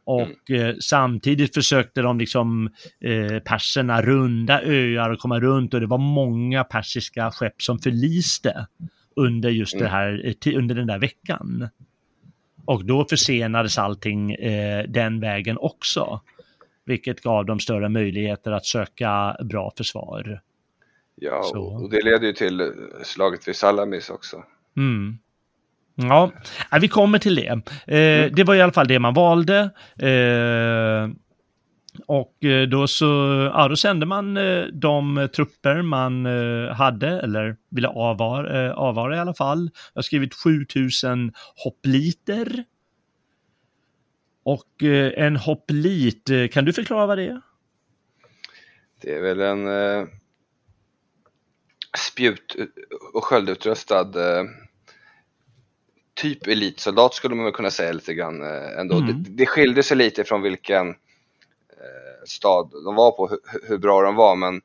Och mm. eh, samtidigt försökte de liksom eh, perserna runda öar och komma runt och det var många persiska skepp som förliste under just det mm. här, eh, under den där veckan. Och då försenades allting eh, den vägen också vilket gav dem större möjligheter att söka bra försvar. Ja, Så. och det leder ju till slaget vid Salamis också. Mm. Ja, äh, vi kommer till det. Eh. Det var i alla fall det man valde. Eh, och eh, då så, ja då sände man eh, de trupper man eh, hade, eller ville avvara, avvara i alla fall. Jag har skrivit 7000 hoppliter och en hopplit, kan du förklara vad det är? Det är väl en eh, spjut och sköldutrustad eh, typ elitsoldat skulle man kunna säga lite grann eh, ändå. Mm. Det, det skilde sig lite från vilken eh, stad de var på, hur, hur bra de var, men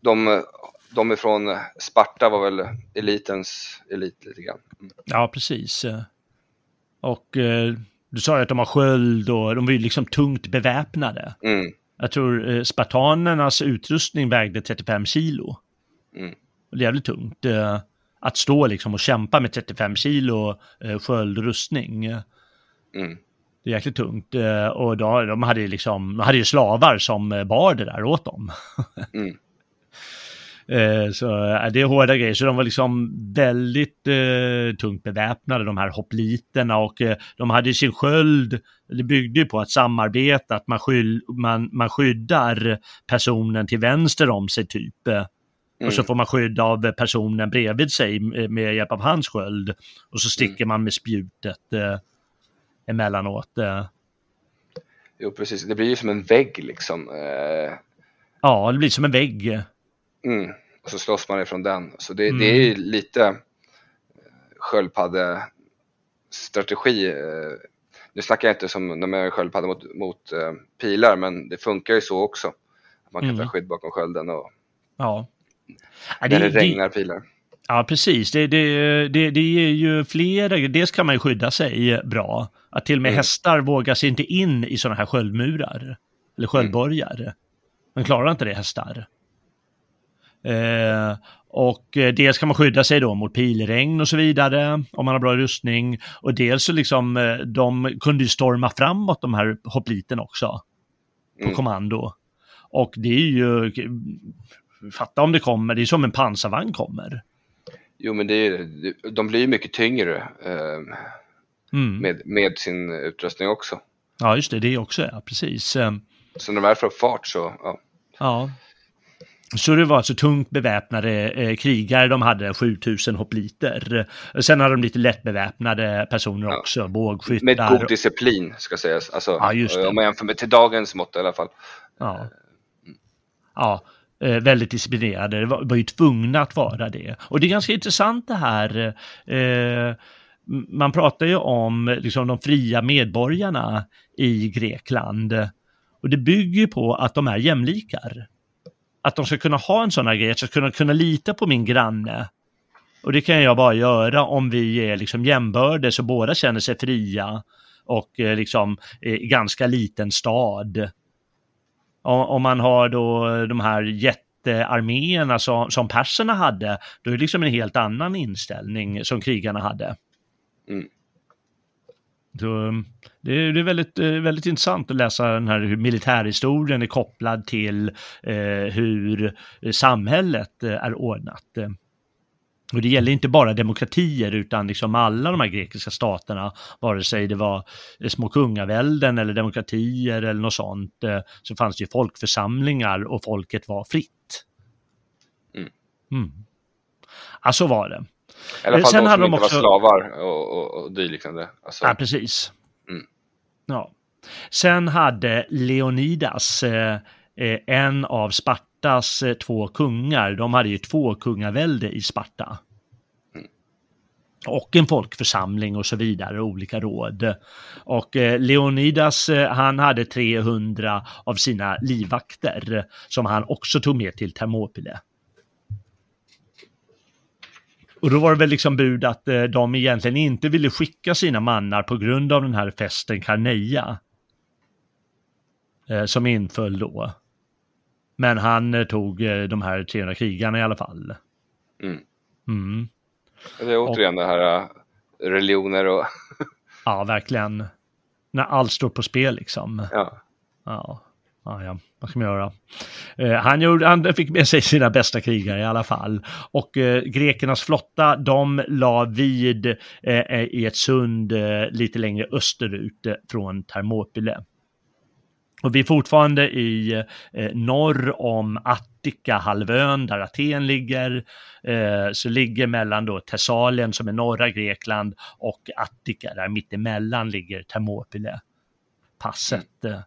de, de ifrån Sparta var väl elitens elit lite grann. Mm. Ja, precis. Och du sa ju att de har sköld och de var ju liksom tungt beväpnade. Mm. Jag tror eh, spartanernas utrustning vägde 35 kilo. Mm. det är jävligt tungt. Eh, att stå liksom och kämpa med 35 kilo eh, sköldrustning. Mm. Det är jäkligt tungt. Eh, och då, de hade ju liksom, de hade ju slavar som eh, bar det där åt dem. mm. Eh, så det är hårda grejer, så de var liksom väldigt eh, tungt beväpnade, de här hoppliterna och eh, de hade sin sköld, det byggde ju på att samarbeta, att man, skyll, man, man skyddar personen till vänster om sig typ. Mm. Och så mm. får man skydd av personen bredvid sig med hjälp av hans sköld. Och så sticker mm. man med spjutet eh, emellanåt. Eh. Jo, precis. Det blir ju som en vägg liksom. Eh... Ja, det blir som en vägg. Mm. Och så slåss man ifrån den. Så det, mm. det är ju lite eh, sköldpaddestrategi. Eh, nu snackar jag inte som när man gör sköldpadda mot, mot uh, pilar, men det funkar ju så också. Man kan mm. ta skydd bakom skölden och ja. När det, det regnar pilar. Ja, precis. Det, det, det, det ger ju flera, dels kan man ju skydda sig bra. Att till och med mm. hästar vågar sig inte in i sådana här sköldmurar. Eller sköldborgar. Mm. Man klarar inte det hästar. Eh, och eh, dels kan man skydda sig då mot pilregn och så vidare om man har bra rustning. Och dels så liksom, eh, de kunde ju storma framåt de här hoppliterna också. På mm. kommando. Och det är ju, fatta om det kommer, det är som en pansarvagn kommer. Jo men det är, de blir ju mycket tyngre eh, mm. med, med sin utrustning också. Ja just det, det också ja, precis. Så när de är för fart så, ja. Ja, så det var alltså tungt beväpnade eh, krigare, de hade 7000 hoppliter. Sen hade de lite lätt beväpnade personer ja. också, bågskyttar. Med god disciplin ska sägas, alltså, ja, just det. om man jämför med till dagens mått i alla fall. Ja, ja eh, väldigt disciplinerade, det var, var ju tvungna att vara det. Och det är ganska intressant det här, eh, man pratar ju om liksom, de fria medborgarna i Grekland. Och det bygger på att de är jämlikar att de ska kunna ha en sån här grej, att jag ska kunna, kunna lita på min granne. Och det kan jag bara göra om vi är liksom jämbördes och båda känner sig fria och eh, liksom i ganska liten stad. Om man har då de här jättearméerna som, som perserna hade, då är det liksom en helt annan inställning som krigarna hade. Mm. Så, det är, det är väldigt, eh, väldigt intressant att läsa den här hur militärhistorien är kopplad till eh, hur samhället eh, är ordnat. Och det gäller inte bara demokratier utan liksom alla de här grekiska staterna, vare sig det var små kungavälden eller demokratier eller något sånt, eh, så fanns det ju folkförsamlingar och folket var fritt. Mm. Mm. Ja, så var det. I alla fall Sen de hade som de inte också- var slavar och, och, och dyliknande. Alltså, Ja, precis. Mm. Ja. Sen hade Leonidas, eh, eh, en av Spartas eh, två kungar, de hade ju två kungavälde i Sparta. Och en folkförsamling och så vidare, olika råd. Och eh, Leonidas, eh, han hade 300 av sina livvakter som han också tog med till Thermopyle. Och då var det väl liksom bud att de egentligen inte ville skicka sina mannar på grund av den här festen Carneia. Som inföll då. Men han eh, tog eh, de här 300 krigarna i alla fall. Mm. Mm. Det är återigen det här äh, religioner och Ja, verkligen. När allt står på spel liksom. ja. Ja, ja, ja. vad ska man göra? Eh, han, gjorde, han fick med sig sina bästa krigare i alla fall. Och eh, grekernas flotta, de la vid eh, i ett sund eh, lite längre österut eh, från Thermopyle. Och vi är fortfarande i eh, norr om Attika-halvön där Aten ligger. Eh, så ligger mellan då Thessalien som är norra Grekland och Attika där mittemellan ligger Thermopyle. Passet. eh.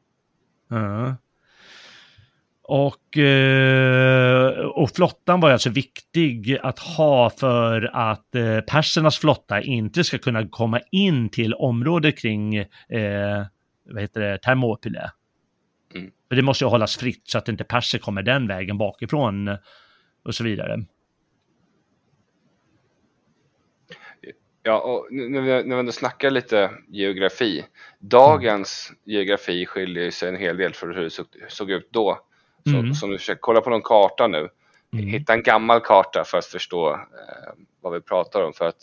Ja. Och, eh, och flottan var alltså viktig att ha för att eh, persernas flotta inte ska kunna komma in till området kring eh, vad heter det, Thermopyle. Mm. För det måste ju hållas fritt så att inte perser kommer den vägen bakifrån eh, och så vidare. Ja, och nu när vi, när vi ändå snackar lite geografi. Dagens geografi skiljer sig en hel del från hur det såg, såg ut då. Så, Mm. så om du försöker kolla på någon karta nu, Mm. hitta en gammal karta för att förstå eh, vad vi pratar om. För att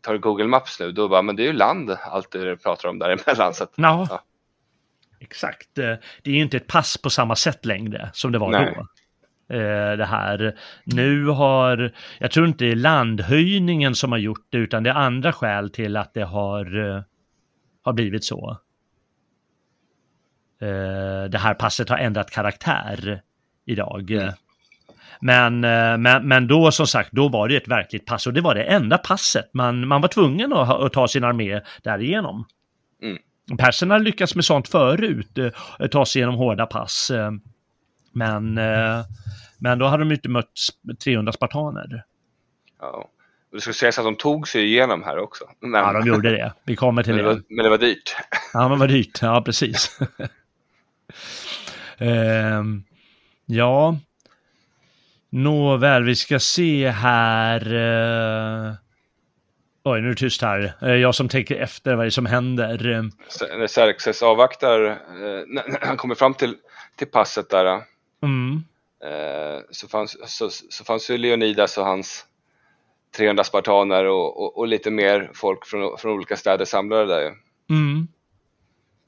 tar du Google Maps nu, då bara, men det är ju land allt det du pratar om däremellan. Så att, Ja, Ja. Exakt. Eh, Det är ju inte ett pass på samma sätt längre som det var Nej. då. Eh, Det här. Nu har, jag tror inte det är landhöjningen som har gjort det, utan det är andra skäl till att det har, eh, har blivit så. Det här passet har ändrat karaktär idag. Mm. Men, men, men då som sagt, då var det ett verkligt pass och det var det enda passet. Man, man var tvungen att, att ta sin armé därigenom. Mm. Perserna har lyckats med sånt förut, eh, ta sig igenom hårda pass. eh, Men, eh, men då hade de inte mött sp- 300 spartaner. ja. Och det ska sägas att de tog sig igenom här också. Men, Ja, de gjorde det. Vi kommer till men, det det. var, men det var dyrt. Ja, men vad dyrt. Ja, precis. Ehm, ja. Nåväl, vi ska se här. Oj, nu är det tyst här. Eh, Jag som tänker efter vad det är som händer. När Xerxes avvaktar, eh, när han kommer fram till, till passet där, Mm, eh, så, fanns, så, så fanns ju Leonidas och hans 300 spartaner och, och, och lite mer folk från, från olika städer samlade där ju. mm.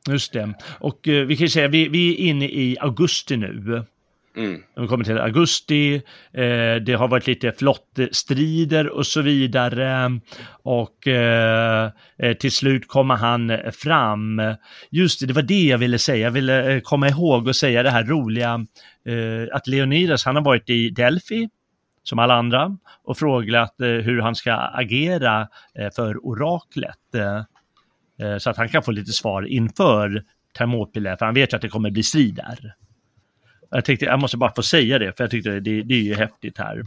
Just det. Och vi kan ju säga, vi, vi är inne i augusti nu. Mm. De kommer till augusti, eh, det har varit lite flottstrider och så vidare. Och eh, eh till slut kommer han fram. Just det, det var det jag ville säga. Jag ville eh, komma ihåg och säga det här roliga eh, att Leonidas, han har varit i Delphi som alla andra och frågat eh, hur han ska agera eh, för oraklet. Eh, så att han kan få lite svar inför Thermopyle, för han vet ju att det kommer bli strid där. Jag tänkte, jag måste bara få säga det, för jag tyckte det, det är ju häftigt här.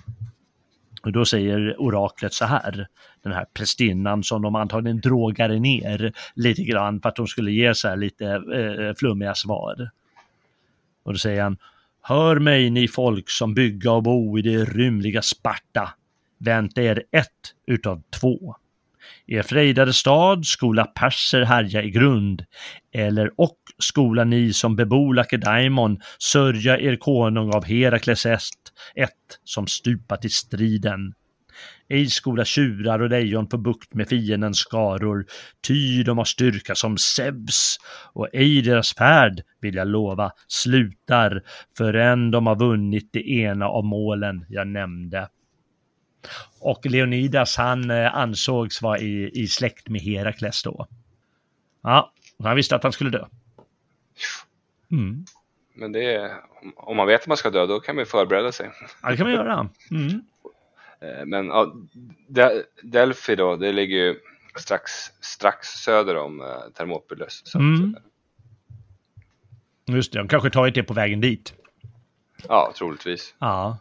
Och då säger oraklet så här, den här prästinnan som de antagligen drogade ner lite grann för att de skulle ge så här lite eh, flummiga svar. Och då säger han, Hör mig ni folk som bygga och bo i det rymliga Sparta. Vänta er ett utav två. Er frejdade stad skola perser härja i grund, eller och skola ni som bebo Lakedaimon sörja er konung av Herakles est, ett som stupat i striden. Ej skola tjurar och lejon få bukt med fiendens skaror, ty de har styrka som Zeus, och ej deras färd, vill jag lova, slutar förrän de har vunnit det ena av målen jag nämnde. Och Leonidas han eh, ansågs vara i, i släkt med Herakles då. Ja, han visste att han skulle dö. Mm. Men det är, om man vet att man ska dö, då kan man förbereda sig. Ja, det kan man göra. Mm. Eh, men ja, Delphi då, det ligger ju strax, strax söder om uh, Thermopylos. Mm. Just det, de kanske tagit det på vägen dit. Ja, troligtvis. Ja.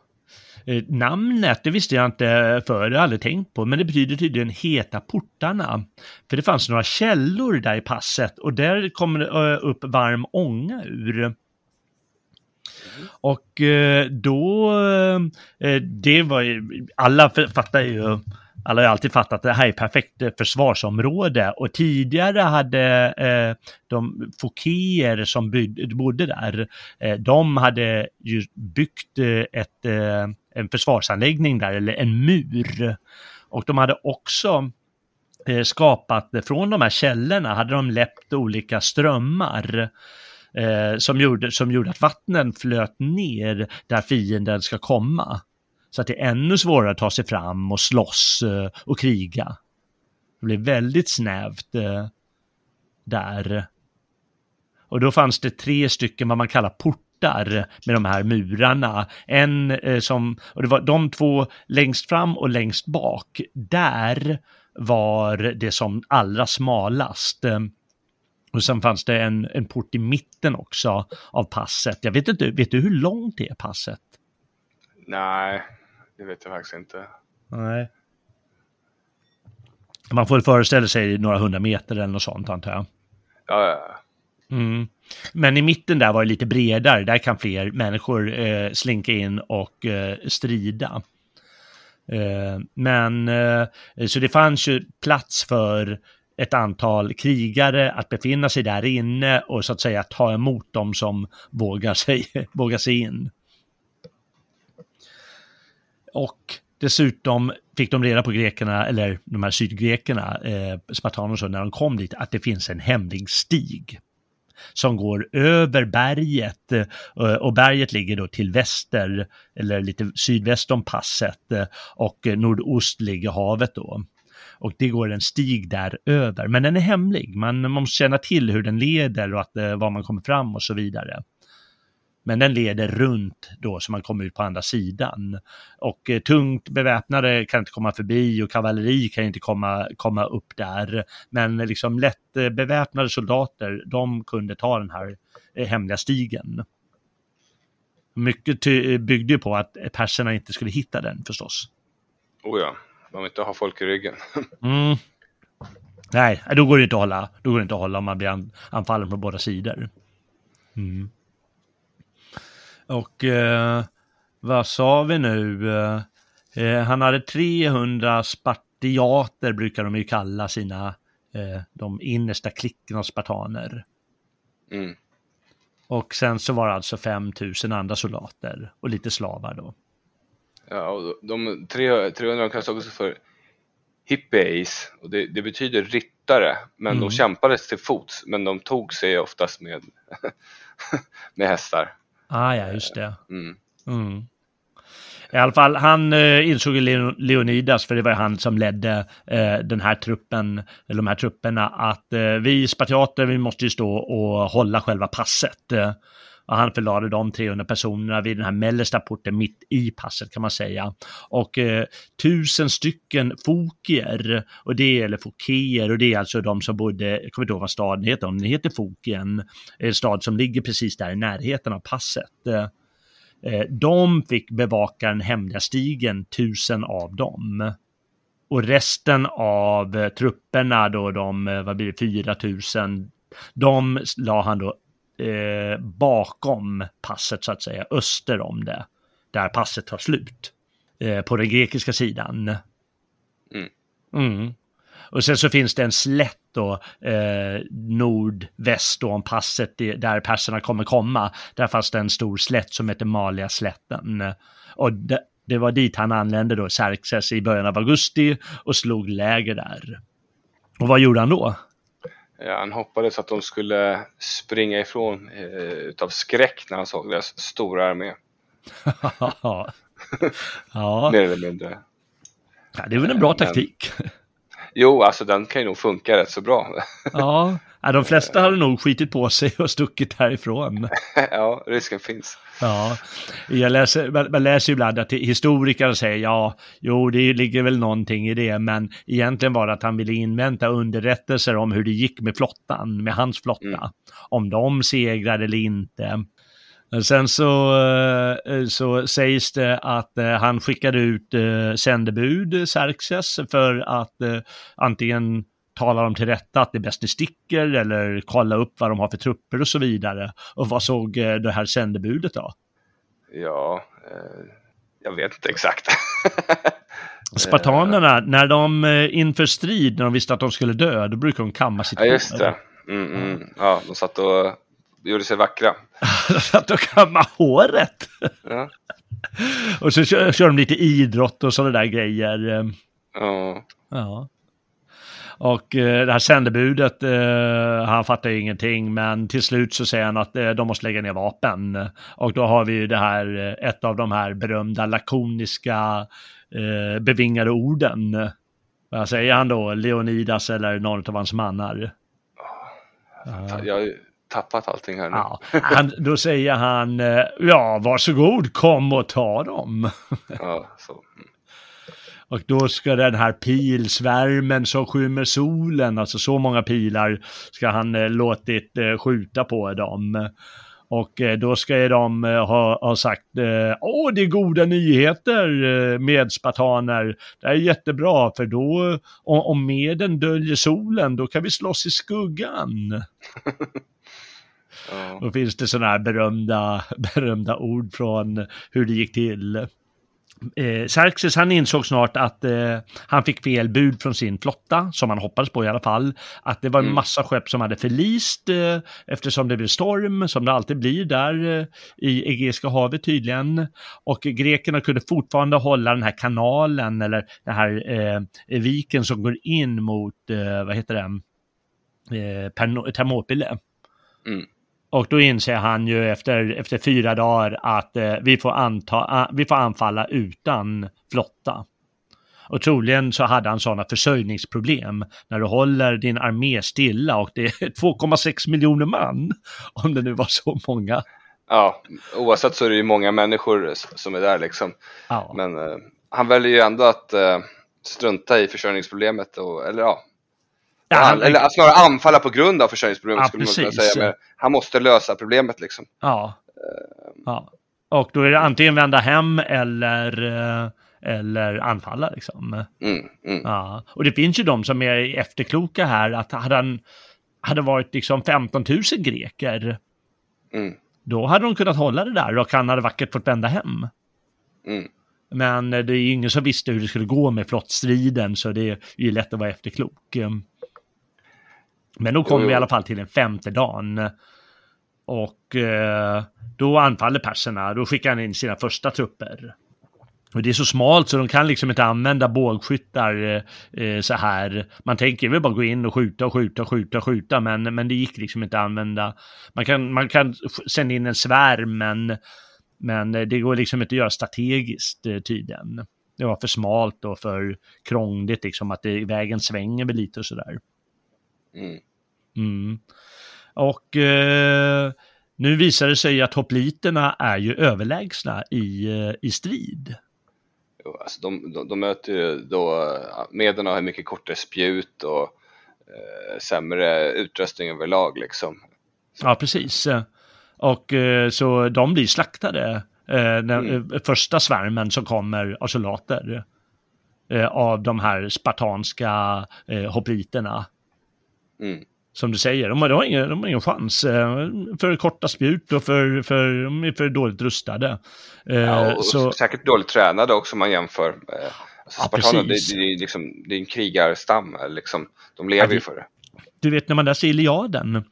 Eh, namnet, det visste jag inte förr, jag aldrig tänkt på, men det betyder tydligen heta portarna. För det fanns några källor där i passet och där kommer det eh, upp varm ånga ur. Och eh, då, eh, det var ju, alla fattar ju, alla har alltid fattat att det här är perfekt försvarsområde och tidigare hade eh, de fokéer som bodde där, eh, de hade ju byggt eh, ett, eh, en försvarsanläggning där, eller en mur. Och de hade också skapat, från de här källorna hade de läppt olika strömmar eh, som, gjorde, som gjorde att vattnen flöt ner där fienden ska komma. Så att det är ännu svårare att ta sig fram och slåss eh, och kriga. Det blev väldigt snävt eh, där. Och då fanns det tre stycken vad man kallar portar med de här murarna. En eh, som, och det var de två längst fram och längst bak. Där var det som allra smalast. Och sen fanns det en, en port i mitten också av passet. Jag vet inte, vet du hur långt det är passet? Nej, det vet jag faktiskt inte. Nej. Man får föreställa sig några hundra meter eller något sånt antar jag. Ja, ja. Mm. Men i mitten där var det lite bredare, där kan fler människor eh, slinka in och eh, strida. Eh, men eh, så det fanns ju plats för ett antal krigare att befinna sig där inne och så att säga ta emot dem som vågar sig, vågar sig in. Och dessutom fick de reda på grekerna, eller de här sydgrekerna, eh, spartanerna, och så, när de kom dit, att det finns en hemlig stig som går över berget eh, och berget ligger då till väster eller lite sydväst om passet eh, och nordost ligger havet då och det går en stig där över. Men den är hemlig, man måste känna till hur den leder och att, eh, var man kommer fram och så vidare. Men den leder runt då så man kommer ut på andra sidan. Och eh, tungt beväpnade kan inte komma förbi och kavalleri kan inte komma, komma upp där. Men liksom lätt eh, beväpnade soldater, de kunde ta den här eh, hemliga stigen. Mycket byggde ju på att perserna inte skulle hitta den förstås. Oh ja. Man vill inte ha folk i ryggen. mm. Nej, då går det inte att hålla. Då går det inte att hålla om man blir anfallen på båda sidor. Mm. Och eh, vad sa vi nu? Eh, eh han hade 300 spartiater brukar de ju kalla sina, eh, de innersta klicken av spartaner. Mm. Och sen så var det alltså 5000 andra soldater och lite slavar då. Ja, och de 300 kallas också för hippies och det, det betyder ryttare men mm. de kämpades till fots men de tog sig oftast med, med hästar. Ah, ja, just det. Mm. Mm. I alla fall, han eh, insåg Leonidas, för det var han som ledde eh, den här truppen, eller de här trupperna, att eh, vi spartiater, vi måste ju stå och hålla själva passet. Och han förlade de 300 personerna vid den här mellersta porten mitt i passet kan man säga. Och eh, tusen stycken fokier, och det, eller fokéer, och det är alltså de som bodde, jag kommer inte ihåg vad staden heter, om den heter Fokien, en stad som ligger precis där i närheten av passet. Eh, de fick bevaka den hemliga stigen, tusen av dem. Och resten av eh, trupperna då, de, eh, vad blir det, 4000, de la han då eh, bakom passet så att säga, öster om det, där passet tar slut, eh, på den grekiska sidan. Mm. Mm. Och sen så finns det en slätt då, eh, nordväst då om passet där perserna kommer komma. Där fanns det en stor slätt som heter Malia-slätten. Och det, det var dit han anlände då, Xerxes, i början av augusti och slog läger där. Och vad gjorde han då? Ja, han hoppades att de skulle springa ifrån eh, utav skräck när han såg deras stora armé. ja. Mer eller mindre. Ja, det är väl en bra Men- taktik. Jo, alltså den kan ju nog funka rätt så bra. Ja, de flesta hade nog skitit på sig och stuckit härifrån. ja, risken finns. Ja, jag läser, man, man läser ju ibland att historiker säger ja, jo, det ligger väl någonting i det, men egentligen var det att han ville invänta underrättelser om hur det gick med flottan, med hans flotta, Mm. om de segrade eller inte. Sen så, eh, så sägs det att eh, han skickade ut eh, sändebud, Xerxes, för att eh, antingen tala dem till rätta att det är bäst ni sticker eller kolla upp vad de har för trupper och så vidare. Och vad såg eh, det här sändebudet då? Ja, eh, jag vet inte exakt. Spartanerna, när de eh, inför strid, när de visste att de skulle dö, då brukar de kamma sitt ja, just hår. det. Mm, mm. Ja, de satt och gjorde sig vackra. de kammar håret. Ja. och så kör, kör de lite idrott och sådana där grejer. eh. Ja. Ja. Och eh, det här sändebudet, eh, han fattar ju ingenting, men till slut så säger han att eh, de måste lägga ner vapen. Och då har vi ju det här, eh, ett av de här berömda lakoniska eh, bevingade orden. Vad säger han då? Leonidas eller någon av hans mannar? Jag tappat allting här nu. Ja, han, då säger han, eh, ja varsågod, kom och ta dem. Ja, så. Och då ska den här pilsvärmen som skymmer solen, alltså så många pilar ska han eh, låtit eh, skjuta på dem. Och då ska de ha, ha sagt, åh det är goda nyheter med spartaner, det är jättebra för då, om, om medlen döljer solen, då kan vi slåss i skuggan. Ja. Då finns det sådana här berömda, berömda ord från hur det gick till. Eh, Xerxes han insåg snart att eh, han fick fel bud från sin flotta, som han hoppades på i alla fall. Att det var en Mm. massa skepp som hade förlist eh, eftersom det blev storm, som det alltid blir där eh, i Egeiska havet tydligen. Och grekerna kunde fortfarande hålla den här kanalen, eller den här eh, viken som går in mot, eh, vad heter det, eh, Thermopyle. Mm. Och då inser han ju efter, efter fyra dagar att eh, vi, får anta, ah, vi får anfalla utan flotta. Och troligen så hade han sådana försörjningsproblem när du håller din armé stilla och det är 2,6 miljoner man, om det nu var så många. ja, oavsett så är det ju många människor som är där liksom. Ja, Men eh, han väljer ju ändå att eh, strunta i försörjningsproblemet. Och, eller ja, ja, han, eller snarare anfalla på grund av försörjningsproblemet Ja, skulle man kunna precis. säga. Men han måste lösa problemet liksom. ja, ja. Och då är det antingen vända hem eller, eh, eller anfalla liksom. Mm, mm. Ja, och det finns ju de som är efterkloka här att hade han hade varit liksom 15 000 greker, Mm, då hade de kunnat hålla det där och han hade vackert fått vända hem. mm. Men eh, det är ju ingen som visste hur det skulle gå med flottstriden så det är ju lätt att vara efterklok. Men då kommer vi i alla fall till den femte dagen. Och eh, då anfaller perserna, då skickar han in sina första trupper. Och det är så smalt så de kan liksom inte använda bågskyttar eh, eh, så här. Man tänker väl bara gå in och skjuta och skjuta och skjuta och skjuta, men, men det gick liksom inte att använda. Man kan, man kan sända in en svärm, men, men det går liksom inte att göra strategiskt eh, tydligen. Det var för smalt och för krångligt, liksom att det, vägen svänger väl lite och sådär. Mm. Mm. Och eh, nu visar det sig att hopliterna är ju överlägsna i, eh, i strid. Jo, alltså de, de, de möter ju då, medierna har mycket kortare spjut och eh, sämre utrustning överlag liksom. Ja, precis. Och eh, så de blir slaktade. Eh, den Mm. eh, första svärmen som kommer av soldater. Eh, av de här spartanska eh, hopliterna. Mm. Som du säger, de har, de har, ingen, de har ingen chans. Eh, för korta spjut och för, för, de är för dåligt rustade. Eh, Ja, och så, säkert dåligt tränade också om man jämför. Eh, Alltså Ja, Spartanerna, det, precis. det, är liksom, det är en krigarstam, liksom. de lever Ja, det- ju för det. du vet när man läser Iliaden, eh,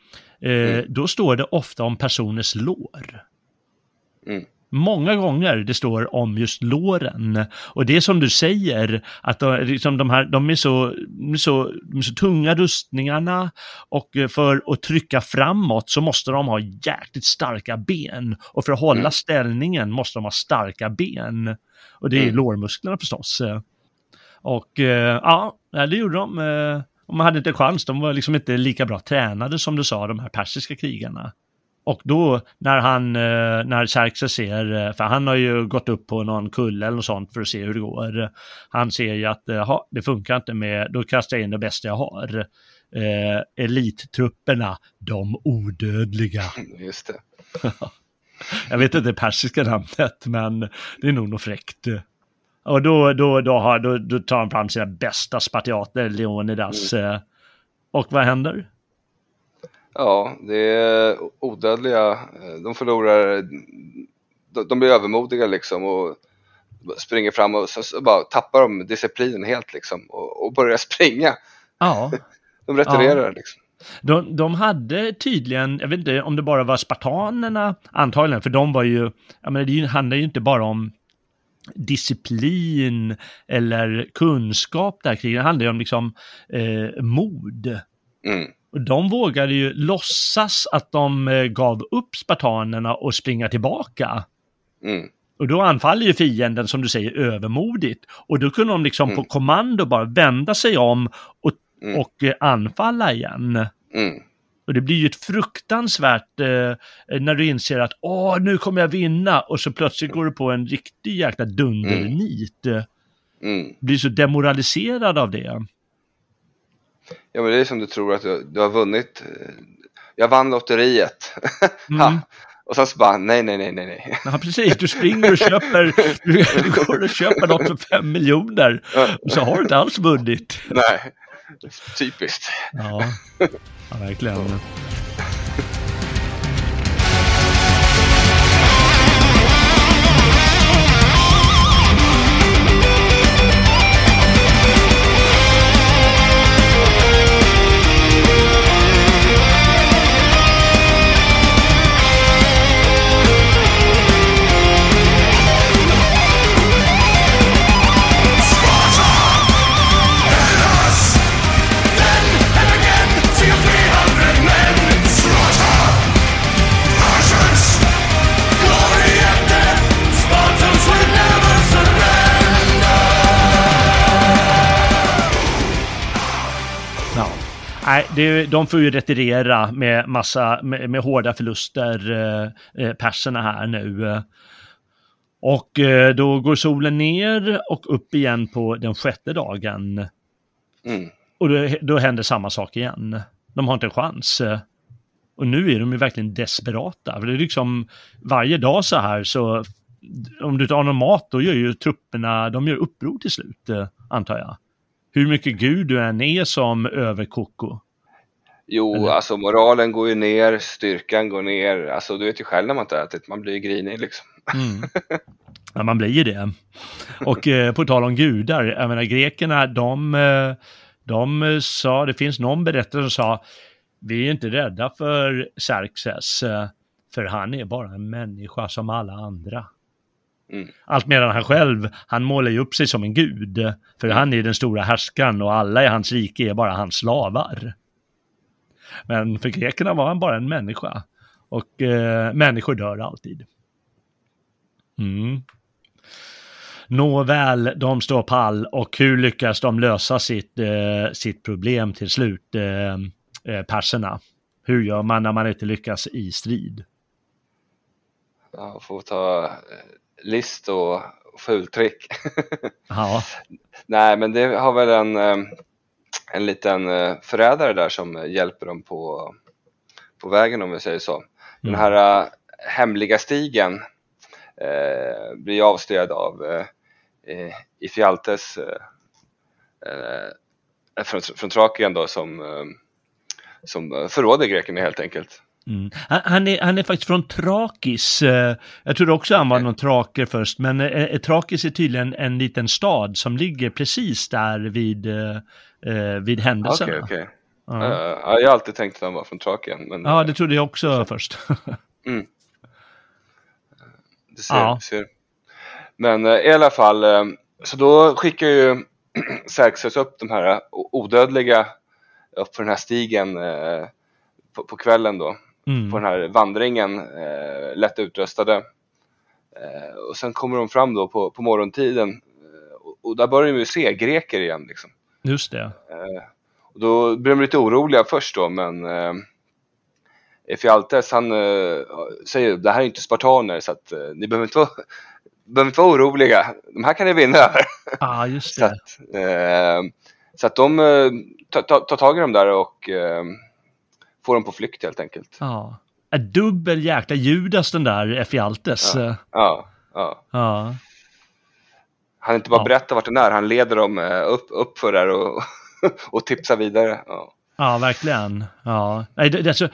Mm. då står det ofta om personers lår. Mm. Många gånger det står om just låren. Och det är som du säger, att de, liksom de, här, de, är så, de, är så, de är så tunga rustningarna och för att trycka framåt så måste de ha jäkligt starka ben. Och för att hålla Mm. ställningen måste de ha starka ben. Och det är Mm. lårmusklerna förstås. Och eh, ja, det gjorde de. Eh, och man hade inte chans, de var liksom inte lika bra tränade som du sa, de här persiska krigarna. Och då när han, eh, när Xerxes ser, eh, för han har ju gått upp på någon kulle eller något sånt för att se hur det går. Han ser ju att, ja, det funkar inte med, då kastar jag in det bästa jag har. Eh, elittrupperna, de odödliga. Just det. jag vet inte det persiska namnet, men det är nog något fräckt. Och då, då, då, har, då, då tar han fram sina bästa spartiater, Leonidas. Mm. Och vad händer? Ja, det är odödliga. De förlorar, de blir övermodiga liksom och springer fram och så bara tappar de disciplinen helt liksom och, och börjar springa. Ja. De retirerar ja. liksom. De, de hade tydligen, jag vet inte om det bara var spartanerna antagligen, för de var ju, jag menar det handlar ju inte bara om disciplin eller kunskap där kring, det handlar ju om liksom eh, mod. Mm. Och de vågade ju låtsas att de eh, gav upp spartanerna och springa tillbaka. Mm. Och då anfaller ju fienden, som du säger, övermodigt. Och då kunde de liksom mm. på kommando bara vända sig om och, mm. och eh, anfalla igen. Mm. Och det blir ju ett fruktansvärt eh, när du inser att åh, nu kommer jag vinna och så plötsligt går du på en riktig jäkla dundernit. Mm. Blir så demoraliserad av det. Ja men det är som du tror att du, du har vunnit. Jag vann lotteriet. Mm. och sen så bara nej, nej, nej, nej, nej. Ja precis, du springer och köper, du går och köper något för fem miljoner och så har du inte alls vunnit. Nej, typiskt. Ja, ja verkligen. Nej, det, de får ju retirera med massa, med, med hårda förluster, eh, eh perserna här nu. Och eh, då går solen ner och upp igen på den sjätte dagen. Mm. Och då, då händer samma sak igen. De har inte en chans. Och nu är de ju verkligen desperata. För det är liksom varje dag så här så om du inte har någon mat då gör ju trupperna, de gör uppror till slut, antar jag hur mycket gud du än är som överkoko. Jo, Eller? alltså moralen går ju ner, styrkan går ner. Alltså du vet ju själv när man inte ätit, man blir ju grinig liksom. Mm. Ja, man blir ju det. Och eh, på tal om gudar, jag menar grekerna, de, eh, de sa, det finns någon berättelse som sa, vi är inte rädda för Xerxes, eh, för han är bara en människa som alla andra. Mm. Allt medan han själv, han målar ju upp sig som en gud. För han är den stora härskaren och alla i hans rike är bara hans slavar. Men för grekerna var han bara en människa. Och eh, människor dör alltid. Mm. Nåväl, de står pall och hur lyckas de lösa sitt, eh, sitt problem till slut, eh, eh perserna? Hur gör man när man inte lyckas i strid? Ja, får ta eh, list och fultrick. Ja. Nej, men det har väl en, eh, en liten eh, förrädare där som hjälper dem på, på vägen om vi säger så. Den mm. här mm. hemliga stigen eh, blir avslöjad av eh, Ifialtes eh, från, från Trakien då som, som förråder grekerna helt enkelt. Mm. Han, han, är, han är faktiskt från Trakis. Eh, jag trodde också han var någon traker först, men eh, eh, Trakis är tydligen en liten stad som ligger precis där vid, vid händelserna. Okej, okay, okay. ja. jag har alltid tänkt att han var från Trakien. Men, ja, det trodde jag också först. mm. Det ser, ja. ser. Men i alla fall, så då skickar ju Xerxes upp de här odödliga upp på den här stigen på, på kvällen då mm. på den här vandringen, eh, lätt utrustade. Eh, och sen kommer de fram då på, på morgontiden eh, och, och där börjar ju se greker igen liksom. Just det. Eh, och då blir de lite oroliga först då, men eh, Efialtes han eh, säger det här är inte spartaner så att eh, ni behöver inte, vara, behöver inte vara oroliga. De här kan ni vinna över. Ah, just så det. att, eh, så att de tar, tar, tar tag i dem där och eh, får dem på flykt helt enkelt. Ja. En dubbel jäkla Judas den där Efialtes. Ja, ja. ja. ja. Han inte bara Ja. berättar vart den är, han leder dem eh, upp, upp för där och, och tipsar vidare. Ja. Ja, verkligen. Ja. Nej, det, alltså,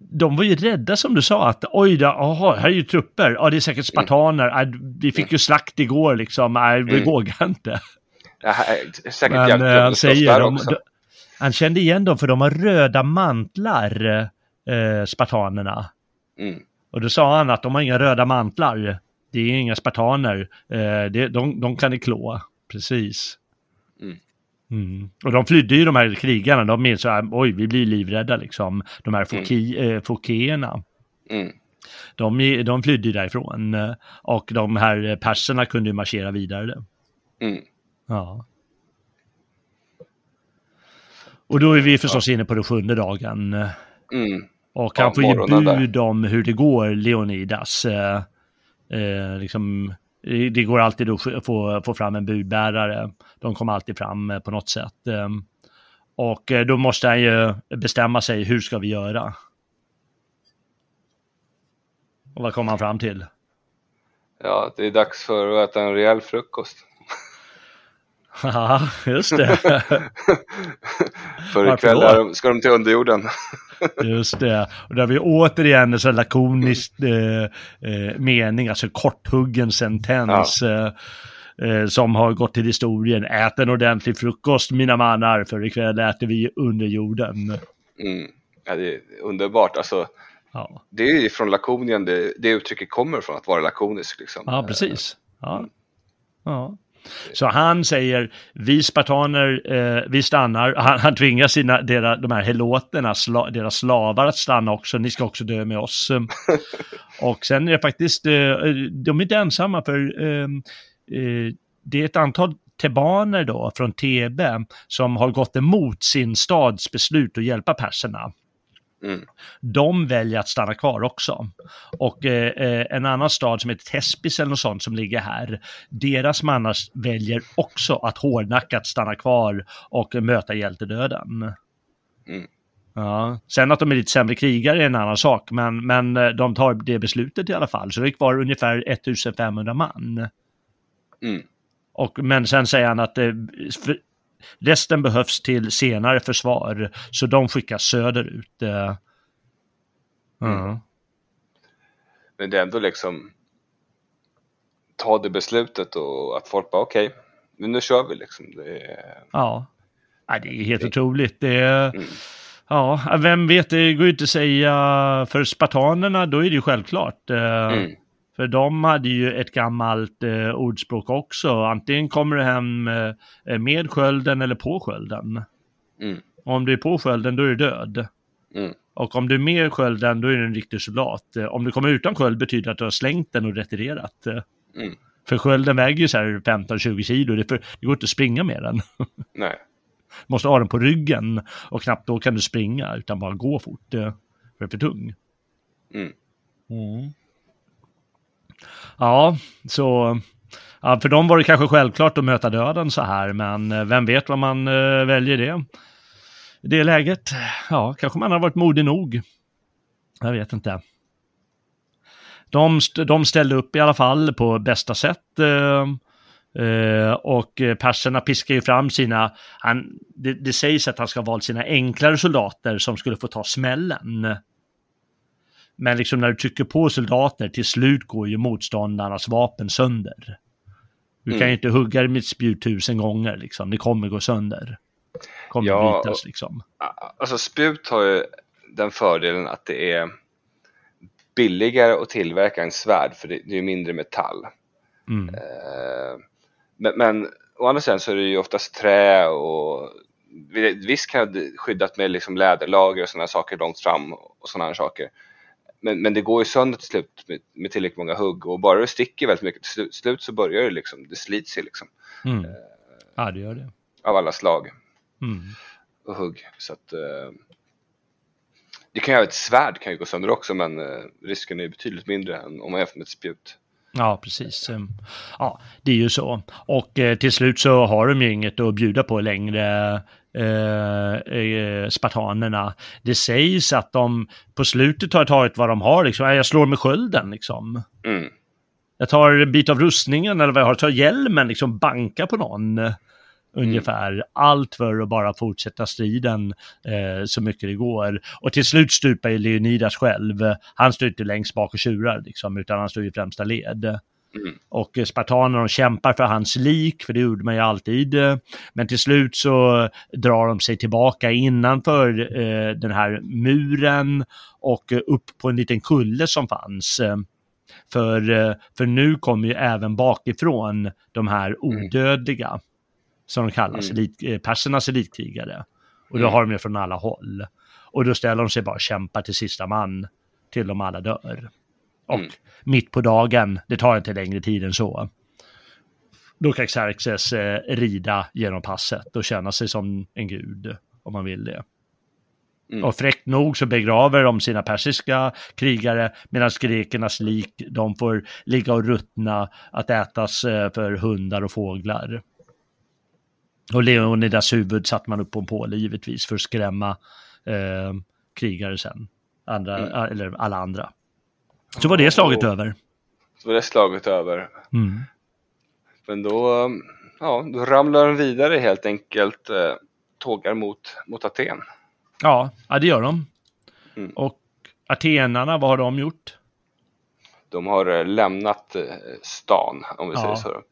de var ju rädda som du sa att oj, då, aha, här är ju trupper. Ja, det är säkert spartaner. Nej, vi fick ju slakt igår liksom. Nej, vi Mm. vågar inte. Är säkert Men eh, han slåss säger, de, också. de, han kände igen dem för de har röda mantlar, eh, spartanerna. Mm. Och då sa han att de har inga röda mantlar. Det är inga spartaner. Eh, det, de, de kan ni klå. Precis. Mm. Mm. Och de flydde ju de här krigarna. De är så här, oj, vi blir livrädda liksom. De här foki, eh, fokéerna. Mm. De, de flydde därifrån. Och de här perserna kunde ju marschera vidare. Mm. Ja. Och då är vi förstås inne på den sjunde dagen. Mm. Och Ja, han får ge morgonen där. bud om hur det går, Leonidas. Eh, eh, liksom, eh, det går alltid att få- få, fram en budbärare. De kommer alltid fram eh, på något sätt. Eh, och eh, då måste han ju bestämma sig, hur ska vi göra? Och vad kommer han fram till? Ja, det är dags för att äta en rejäl frukost. Ja, just det. för ikväll de, ska de till underjorden. Just det. Och där vi återigen en sån lakonisk eh, eh, mening, alltså korthuggen sentens. Eh, eh, som har gått till historien. Ät en ordentlig frukost mina mannar, för ikväll äter vi under jorden. Mm. Ja, det är underbart. Alltså, Ja, det är ju från lakonien det, det uttrycket kommer från, att vara lakonisk. Liksom. ja precis. Ja. Ja. Så han säger, vi spartaner, eh, vi stannar. Han, han tvingar sina, deras, de här heloterna, sla, deras slavar att stanna också. Ni ska också dö med oss. Och sen är det faktiskt, eh, de är inte ensamma för eh, eh, det är ett antal tebaner då från Thebe som har gått emot sin stads beslut att hjälpa perserna. Mm. De väljer att stanna kvar också. Och eh, eh, en annan stad som heter Tespis eller något sånt som ligger här, deras mannar väljer också att hårdnackat stanna kvar och möta hjältedöden. Mm. Ja. Sen att de är lite sämre krigare är en annan sak, men, men eh, de tar det beslutet i alla fall. Så det är kvar ungefär 1500 man. Mm. Och, men sen säger han att eh, för, resten behövs till senare försvar, så de skickas söderut. Eh. Mm. Ja. Men det är ändå liksom ta det beslutet och att folk bara okej, men nu kör vi liksom. Det är, Ja. ja, det är helt otroligt. Det är, Mm. Ja, vem vet, det går ju inte att säga. För spartanerna, då är det ju självklart. Eh, mm. För de hade ju ett gammalt eh, ordspråk också. Antingen kommer du hem eh, med skölden eller på skölden. Mm. Om du är på skölden, då är du död. Mm. Och om du är med skölden, då är du en riktig soldat. Eh, Om du kommer utan sköld betyder det att du har slängt den och retirerat. Eh, Mm. För skölden väger ju så här 15-20 kilo, det, för, det går inte att springa med den. Nej. måste ha den på ryggen och knappt då kan du springa utan bara gå fort. eh, För det är för tung. Mm. Ja, så... Ja, för dem var det kanske självklart att möta döden så här, men eh, vem vet vad man eh, väljer det. I det läget, ja, kanske man har varit modig nog. Jag vet inte. De, de ställde upp i alla fall på bästa sätt. Eh, Uh, och perserna piskar ju fram sina, han, det, det sägs att han ska ha valt sina enklare soldater som skulle få ta smällen. Men liksom när du trycker på soldater, till slut går ju motståndarnas vapen sönder. Du kan Mm. ju inte hugga det med ett spjut tusen gånger liksom, det kommer gå sönder. Kommer Ja, och- liksom. Alltså spjut har ju den fördelen att det är billigare att tillverka en svärd för det, det är mindre metall. Mm. Eh, Men, men å andra sidan så är det ju oftast trä och visst kan det skyddat med liksom läderlager och sådana saker långt fram och sådana saker. Men, men det går ju sönder till slut med, med tillräckligt många hugg och bara det sticker väldigt mycket till slut, slut så börjar det liksom, det slits ju liksom. Mm. Ja, det gör det. Av alla slag Mm. och hugg. Så att, eh, det kan ju ett svärd kan ju gå sönder också men eh, risken är betydligt mindre än om man jämför med ett spjut. Ja, precis. Ehm, Ja, det är ju så. Och eh, till slut så har de ju inget att bjuda på längre, eh, eh, spartanerna. Det sägs att de på slutet har tagit vad de har, liksom. "Ja, jag slår med skölden, liksom. Mm. Jag tar en bit av rustningen eller vad jag har, tar hjälmen, liksom banka på någon. eh, Ungefär. Allt för att bara fortsätta striden eh, så mycket det går. Och till slut stupar ju Leonidas själv. Han står inte längst bak och tjurar liksom, utan han står i främsta led. Mm. Och spartanerna de kämpar för hans lik, för det gjorde man ju alltid. Men till slut så drar de sig tillbaka innanför eh, den här muren och upp på en liten kulle som fanns. För, eh, för nu kommer ju även bakifrån de här odödliga, som de kallas, Mm. elit, eh, persernas elitkrigare. Och då Mm. har de ju från alla håll. Och då ställer de sig bara och kämpar till sista man, till de alla dör. Och Mm. mitt på dagen, det tar inte längre tid än så, då kan Xerxes eh, rida genom passet och känna sig som en gud, om man vill det. Mm. Och fräckt nog så begraver de sina persiska krigare medan grekernas lik, de får ligga och ruttna att ätas eh, för hundar och fåglar. Och Leonidas huvud satte man upp på en påle givetvis för att skrämma eh, krigare sen. Andra, Mm. Eller alla andra. Så var det slaget Och- över. Så var det slaget över. Mm. Men då, ja, då ramlar de vidare helt enkelt. Eh, tågar mot, mot Aten. Ja, ja, det gör de. Mm. Och atenarna, vad har de gjort? De har eh, lämnat eh, stan, om vi Ja. säger så.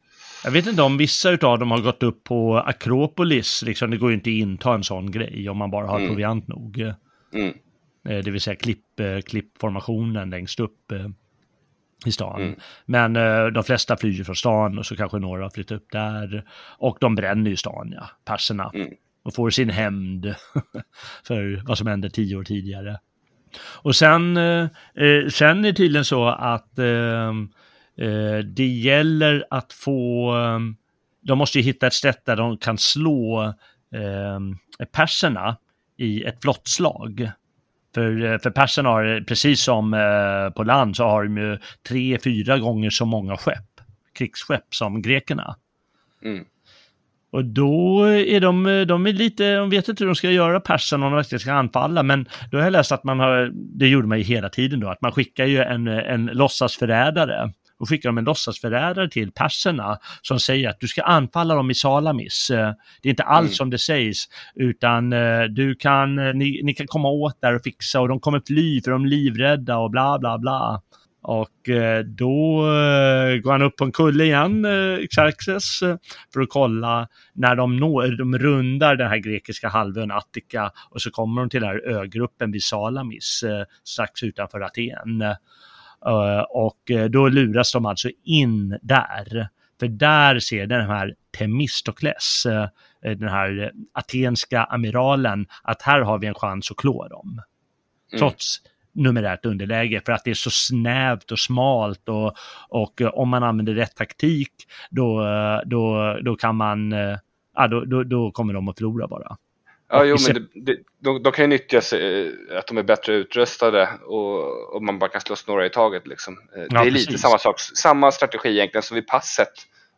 Jag vet inte om vissa av dem har gått upp på Akropolis, liksom, det går ju inte att inta en sån grej om man bara har Mm. proviant nog. Mm. Eh, Det vill säga klipp, eh, klippformationen längst upp eh, i stan. Mm. Men de flesta flyr från stan och så kanske några har flyttat upp där. Och de bränner ju stan, ja, perserna. Mm. Och får sin hämnd för vad som hände tio år tidigare. Och sen, sen är det tydligen så att det gäller att få, de måste ju hitta ett sätt där de kan slå eh, perserna i ett flottslag. För, för perserna har, precis som eh, på land, så har de ju tre, fyra gånger så många skepp, krigsskepp som grekerna. Mm. Och då är de, de är lite, de vet inte hur de ska göra perserna om de verkligen ska anfalla, men då har jag läst att man har, det gjorde man ju hela tiden då, att man skickar ju en, en låtsasförrädare och skickar de en låtsasförrädare till perserna som säger att du ska anfalla dem i Salamis. Eh, Det är inte alls Mm. som det sägs, utan eh, du kan, eh, ni, ni kan komma åt där och fixa och de kommer fly för de är livrädda och bla bla bla. Och då går han upp på en kulle igen, Xerxes, för att kolla när de, når, de rundar den här grekiska halvön Attika och så kommer de till den här ögruppen vid Salamis, strax utanför Aten. Eh, och eh, då luras de alltså in där. För där ser den här Themistokles, eh, den här atenska amiralen, att här har vi en chans att klå dem. Mm. Trots numerärt underläge för att det är så snävt och smalt och, och om man använder rätt taktik då, då, då kan man, ja, då, då, då kommer de att förlora bara. Ja, jo, men det, det, de, de kan ju nyttja sig, eh, att de är bättre utrustade och, och man bara kan slåss några i taget. Liksom. Eh, Det Ja, är lite precis. samma sak, samma strategi egentligen som vid passet.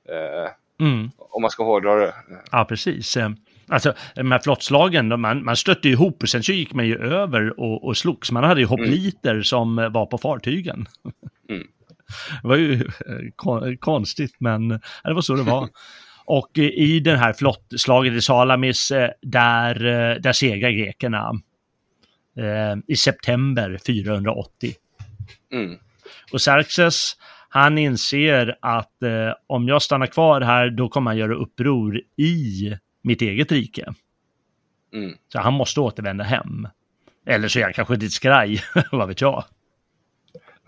Eh, Mm. om man ska hårdra det. Ja, precis. Eh, Alltså, de här flottslagen, man, man stötte ihop och sen så gick man ju över och, och slogs. Man hade ju hoppliter som eh, var på fartygen. Mm. Det var ju kon- konstigt, men det var så det var. Och i den här flottslaget i Salamis, eh, där, eh, där segrar grekerna eh, i september 480. Mm. Och Xerxes, han inser att eh, om jag stannar kvar här, då kommer han göra uppror i mitt eget rike. Mm. Så han måste återvända hem. Eller så är han kanske lite skraj, vad vet jag.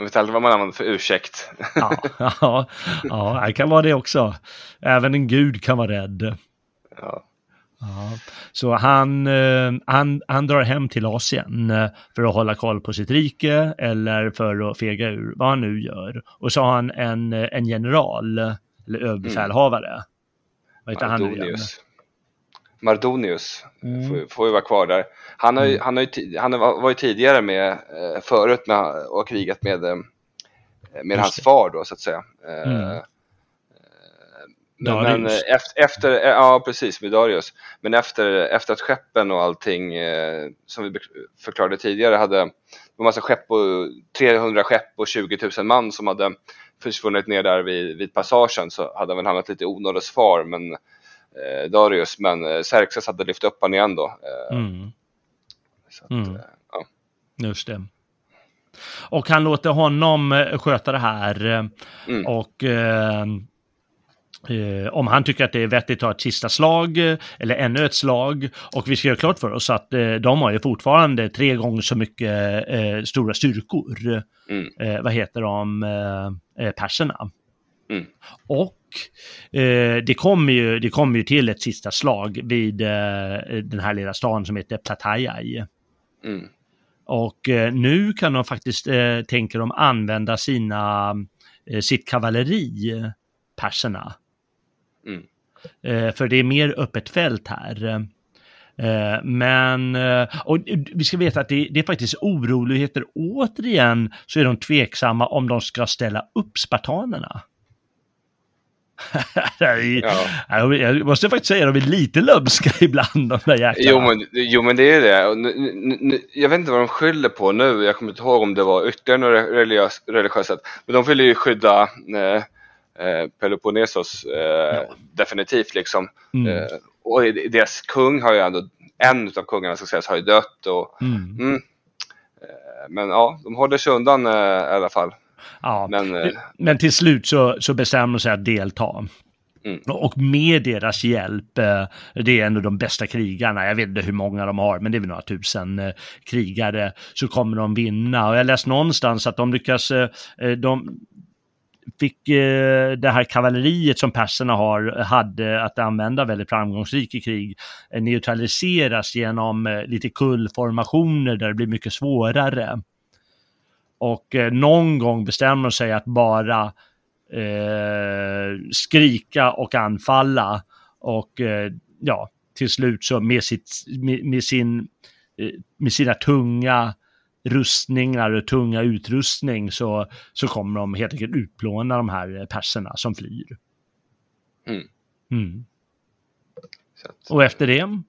Man vet aldrig vad man använder för ursäkt. Ja, ja, ja, det kan vara det också. Även en gud kan vara rädd. ja. Ja. Så han, eh, han, han drar hem till Asien eh, för att hålla koll på sitt rike eller för att fega ur, vad han nu gör. Och så har han en, eh, en general, eller överbefälhavare. Vad Vad heter han nu igen? Mardonius. Mm. får, får ju vara kvar där. Han, har ju, Mm. han, har ju, han var var ju tidigare med eh, förut när han och krigat med, eh, med hans far då så att säga. Eh, Mm. Men, men efter, efter, ja precis med Darius. Men efter, efter att skeppen och allting som vi förklarade tidigare hade det var massa skepp och 300 skepp och 20 000 man som hade försvunnit ner där vid, vid passagen så hade han väl hamnat lite i onådesfar men eh, Darius men eh, Xerxes hade lyft upp han igen då. Eh, Mm. så att, Mm. eh, ja. Just det. Och han låter honom sköta det här. Mm. Och eh, eh, om han tycker att det är vettigt att ta ett sista slag eller ännu ett slag. Och vi ska göra klart för oss att eh, de har ju fortfarande tre gånger så mycket stora styrkor. Mm. Vad heter de? Perserna. Mm. Och eh, det kommer ju, det kommer ju till ett sista slag vid eh, den här lilla stan som heter Plataiai. Mm. Och eh, nu kan de faktiskt, eh, tänker de, använda sina, eh, sitt kavalleri, perserna. Mm. Eh, för det är mer öppet fält här. Eh, men, och vi ska veta att det, det är faktiskt oroligheter. Återigen så är de tveksamma om de ska ställa upp spartanerna. Är- Ja. Jag måste faktiskt säga att de är lite lömska ibland, de där jäklarna. Jo men, jo men det är det. Nu, nu, jag vet inte vad de skyller på nu. Jag kommer inte ihåg om det var ytterligare något religiös, religiöst sätt. Men de ville ju skydda eh, eh, Peloponnesos eh, definitivt liksom. Mm. Eh, och deras kung har ju ändå, en av kungarna ska sägas har ju dött. Och, Mm. mm, eh, men ja, de håller sig undan i alla fall. Ja. Men eh, Men till slut så, så bestämmer de sig att delta. Mm. Och med deras hjälp, eh, det är ändå de bästa krigarna, jag vet inte hur många de har, men det är väl några tusen eh, krigare, så kommer de vinna. Och jag läste någonstans att de lyckas, de fick eh, det här kavalleriet som perserna har, hade att använda väldigt framgångsrikt i krig, neutraliseras genom eh, lite kullformationer där det blir mycket svårare. Och eh, någon gång bestämmer sig att bara eh, skrika och anfalla. Och eh, ja, till slut så med, sitt, med, med sin, eh, med sina tunga rustningar och tunga utrustning så, så kommer de helt enkelt utplåna de här eh, perserna som flyr. Mm. Mm. att, Och efter det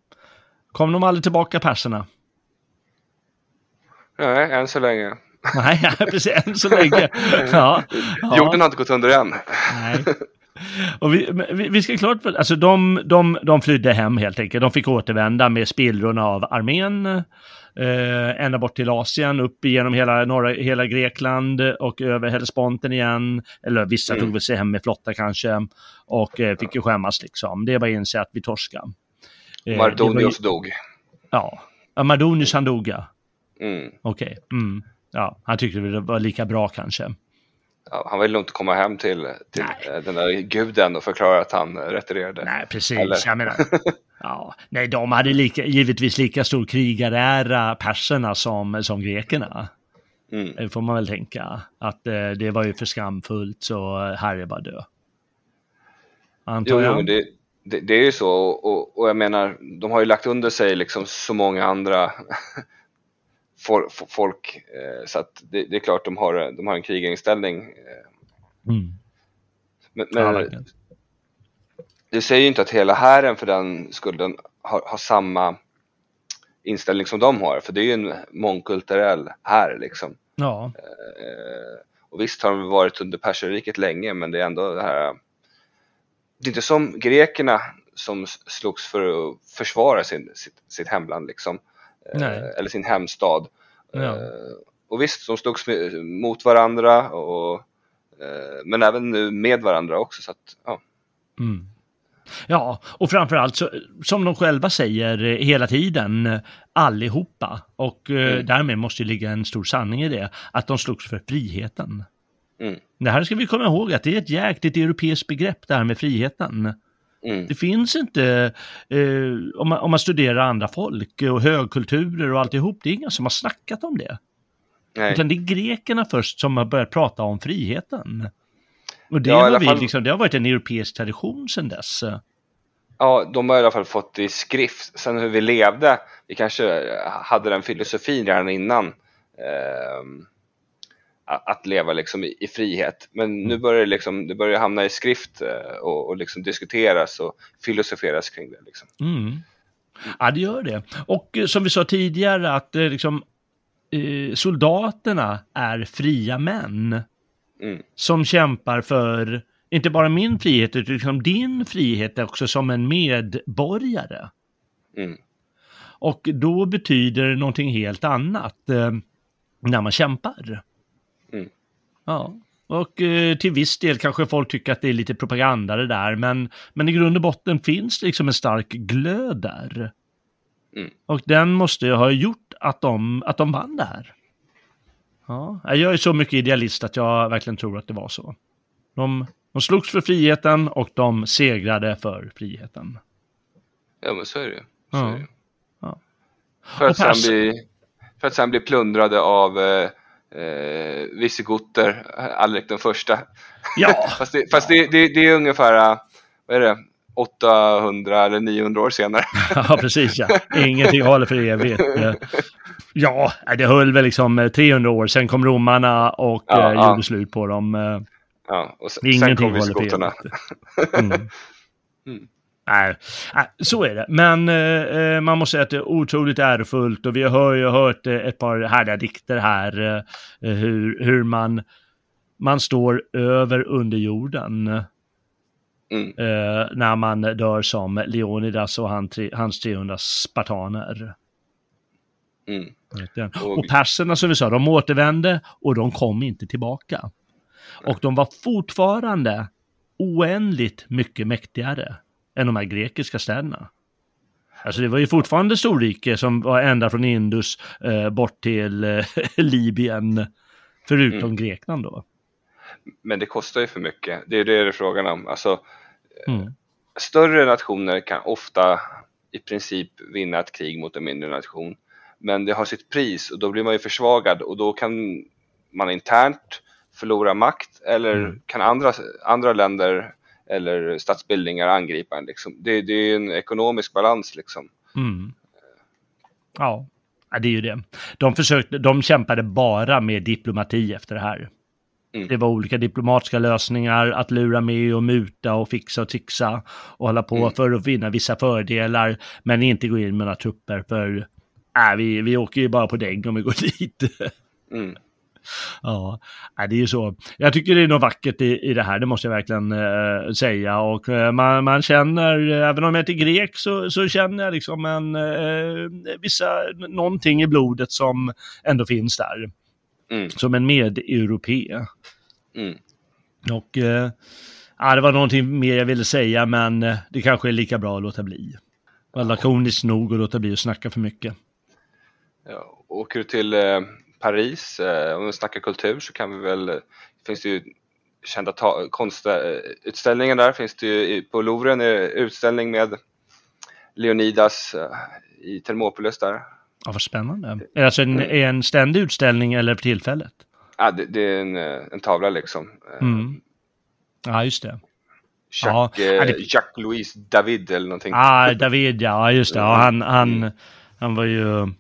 kom de aldrig tillbaka perserna. nej, än så länge. Nej, precis, än så länge. Ja, ja. Jorden har inte gått under än. Nej. Och vi, vi, ska klart för, alltså de, de, de flydde hem helt enkelt. De fick återvända med spillrorna av armén. Eh, ända bort till Asien, upp igenom hela, norra, hela Grekland och över Hellesponten igen. Eller vissa Mm. tog väl sig hem med flotta kanske. Och eh, fick ju skämmas liksom. Det är bara att inse att vi torskade. Eh, var ju- Mardonius dog. Ja. Mardonius han dog ja. Mm. Okej. Mm. Ja, han tyckte det var lika bra kanske. Ja, han ville nog inte komma hem till, till eh, den där guden och förklara att han retirerade. Nej, precis. Eller? Jag menar, ja, nej, de hade lika, givetvis lika stor krigarära perserna som, som grekerna. Mm. Det får man väl tänka. Att eh, det var ju för skamfullt så här är bara dö. Antar Jo, jo, jag. men det, det, det är ju så och, och, jag menar, de har ju lagt under sig liksom så många andra folk eh, så att det, det är klart de har, de har en krigarinställning. Eh, Mm. men men verkligen. det säger ju inte att hela hären för den skulden har, har samma inställning som de har, för det är ju en mångkulturell här liksom. ja. Eh, och visst har de varit under perserriket länge, men det är ändå det här. Det är inte som grekerna som slogs för att försvara sin, sitt, sitt hemland liksom. Eh, eller sin hemstad. Ja. Eh, och visst, de slogs mot varandra och eh, men även nu med varandra också. Så att, ja. Mm. Ja, och framförallt så, som de själva säger hela tiden, allihopa, och eh, Mm. därmed måste ju ligga en stor sanning i det, att de slogs för friheten. Mm. Det här ska vi komma ihåg att det är ett jäkligt europeiskt begrepp det här med friheten. Mm. Det finns inte, eh, om, man, om man studerar andra folk och högkulturer och alltihop, det är ingen som har snackat om det. Nej. Utan det är grekerna först som har börjat prata om friheten. Och det, Ja, har, vi, fall- liksom, det har varit en europeisk tradition sedan dess. ja, de har i alla fall fått det i skrift. Sen hur vi levde, vi kanske hade den filosofin redan innan. Eh, att leva liksom i, i, frihet. Men nu börjar det, liksom, det börjar hamna i skrift eh, och, och liksom diskuteras och filosoferas kring det. Liksom. Mm. Ja, det gör det. Och eh, som vi sa tidigare att eh, liksom, eh, soldaterna är fria män. Mm. Som kämpar för inte bara min frihet, utan liksom din frihet också som en medborgare. Mm. Och då betyder det någonting helt annat eh, när man kämpar. Mm. Ja, och eh, till viss del kanske folk tycker att det är lite propaganda det där, men, men i grund och botten finns det liksom en stark glöd där. Mm. Och den måste ju ha gjort att de, att de vann det här. Ja, jag är så mycket idealist att jag verkligen tror att det var så. De, de slogs för friheten och de segrade för friheten. Ja, men så är det ju. Ja. Ja. För, att sen bli, för att sen bli plundrade av eh, eh, visigoter, Alrik den första. Ja. fast det, fast det, det, det är ungefär, vad är det, 800 eller 900 år senare. ja, precis ja. Ingenting håller för evigt. Ja, det höll väl liksom 300 år, sen kom romarna och ja, eh, ja. gjorde slut på dem. Ja, och sen, Ingenting sen kom evigt. Mm. mm. Nej, så är det. Men eh, man måste säga att det är otroligt ärofullt och vi har ju hört eh, ett par härliga dikter här. Eh, hur, hur man, man står över under jorden. Mm. Eh, när man dör som Leonidas och han, hans 300 spartaner. Mm. Och perserna som vi sa, de återvände och de kom inte tillbaka. Och de var fortfarande oändligt mycket mäktigare än de här grekiska städerna. Alltså det var ju fortfarande storrike som var ända från Indus eh, bort till eh, Libyen, förutom mm. Grekland då. Men det kostar ju för mycket, det är det det är frågan om. Alltså, mm. Större nationer kan ofta i princip vinna ett krig mot en mindre nation. Men det har sitt pris och då blir man ju försvagad och då kan man internt förlora makt eller mm. kan andra, andra länder eller statsbildningar angripa en. Liksom. Det, det är en ekonomisk balans liksom. Mm. Ja. ja, det är ju det. De, försökte, de kämpade bara med diplomati efter det här. Mm. Det var olika diplomatiska lösningar, att lura med och muta och fixa och trixa och hålla på mm. för att vinna vissa fördelar, men inte gå in med några trupper för äh, vi, vi åker ju bara på däng om vi går dit. Mm. Ja, det är ju så. Jag tycker det är något vackert i, i det här, det måste jag verkligen äh, säga. Och äh, man, man känner, även om jag inte är grek, så, så känner jag liksom en, äh, vissa, någonting i blodet som ändå finns där. Mm. Som en medeuropé. Mm. Och ja, det var någonting mer jag ville säga, men det kanske är lika bra att låta bli. Lakoniskt nog att låta bli att snacka för mycket. Ja, åker du till Paris, eh, om vi snackar kultur så kan vi väl, finns det ju kända konstutställningar där, finns det ju på Louvre en utställning med Leonidas eh, i Thermopylos där. Ja, vad spännande. Alltså en, en ständig utställning eller för tillfället? Ja, det, det är en, en, tavla liksom. Mm. Ja, just det. Jacques, ja, det... Jacques Louis David eller någonting. Ja, David, ja, just det. Ja, han, han, mm. han var ju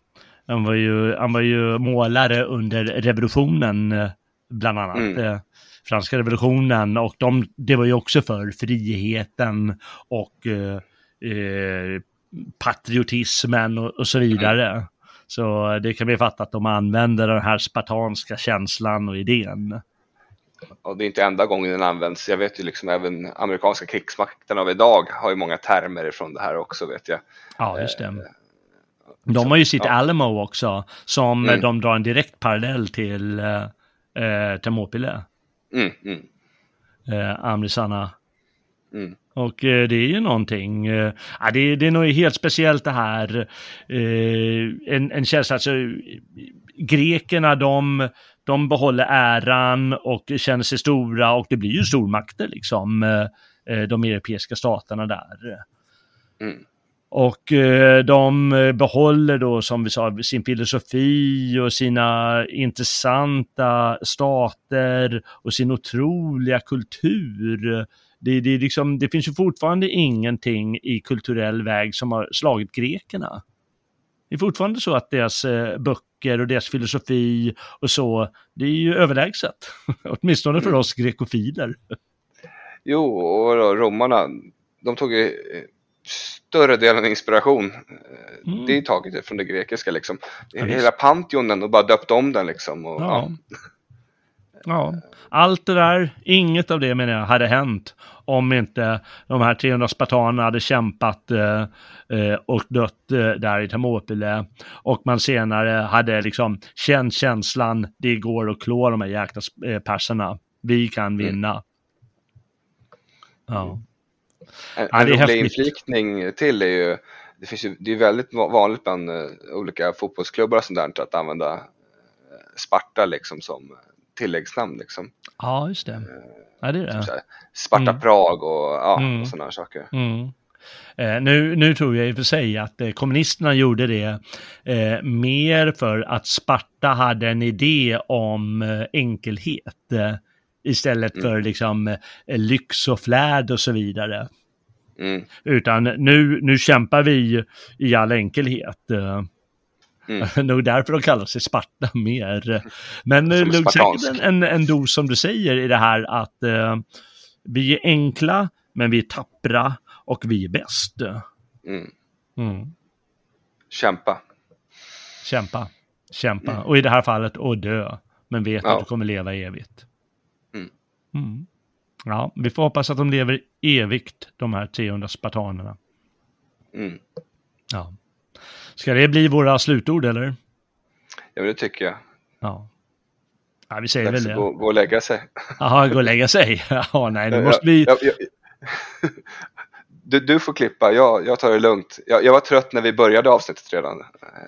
han var ju, han var ju målare under revolutionen, eh, bland annat. Mm. Eh, franska revolutionen och de, det var ju också för friheten och eh, eh, patriotismen och, och, så vidare. Mm. Så det kan vi fatta att de använder den här spartanska känslan och idén. Och det är inte enda gången den används. Jag vet ju liksom även amerikanska krigsmakten av idag har ju många termer ifrån det här också vet jag. Ja, just det. De har ju sitt ja. Alamo också, som mm. de drar en direkt parallell till eh, eh Thermopyle. Mm, mm. Eh, Amrisana. Mm. Och eh, det är ju någonting, eh, det, det är nog helt speciellt det här, eh, en, en känsla, alltså grekerna de, de behåller äran och känner sig stora och det blir ju stormakter liksom, eh, de europeiska staterna där. Mm. Och eh, de behåller då, som vi sa, sin filosofi och sina intressanta stater och sin otroliga kultur. Det, det, liksom, det finns ju fortfarande ingenting i kulturell väg som har slagit grekerna. Det är fortfarande så att deras eh, böcker och deras filosofi och så, det är ju överlägset. Åtminstone för oss grekofiler. Jo, och romarna, de tog ju större delen inspiration. Eh, mm. Det är taget från det grekiska liksom. Ja, Hela Pantheonen och bara döpt om den liksom. Och, ja. ja. allt det där, inget av det menar jag hade hänt om inte de här 300 spartanerna hade kämpat eh, eh, och dött eh, där i Thermopyle och man senare hade liksom känt känslan, det går att klå de här jäkla eh, perserna. Vi kan mm. vinna. Mm. Ja. En, ja, rolig inflikning till är ju, det, finns ju, det är väldigt vanligt bland uh, olika fotbollsklubbar och sånt där att använda uh, Sparta liksom som tilläggsnamn liksom. Ja, just det. Ja, det är det. Typ Sparta mm. Prag och, ja, mm. och sådana saker. Mm. Eh, nu, nu tror jag i och för sig att eh, kommunisterna gjorde det eh, mer för att Sparta hade en idé om eh, enkelhet eh, istället för mm. liksom eh, lyx och flärd och så vidare. Mm. Utan nu, nu kämpar vi i all enkelhet. Mm. Nog därför de kallar sig Sparta mer. Men det är säkert en, en dos som du säger i det här att uh, vi är enkla, men vi är tappra och vi är bäst. Mm. Mm. Kämpa. Kämpa. Kämpa. Mm. Och i det här fallet, och dö. Men vet ja. att du kommer leva evigt. Mm. Ja, vi får hoppas att de lever evigt, de här 300 spartanerna. Mm. Ja. Ska det bli våra slutord eller? Ja, det tycker jag. Ja. Ja, vi säger väl det. Gå, gå och lägga sig. Jaha, gå och lägga sig. Ja, nej, nu måste vi... Ja, ja, du, du får klippa, jag, jag tar det lugnt. Jag, jag var trött när vi började avsnittet redan.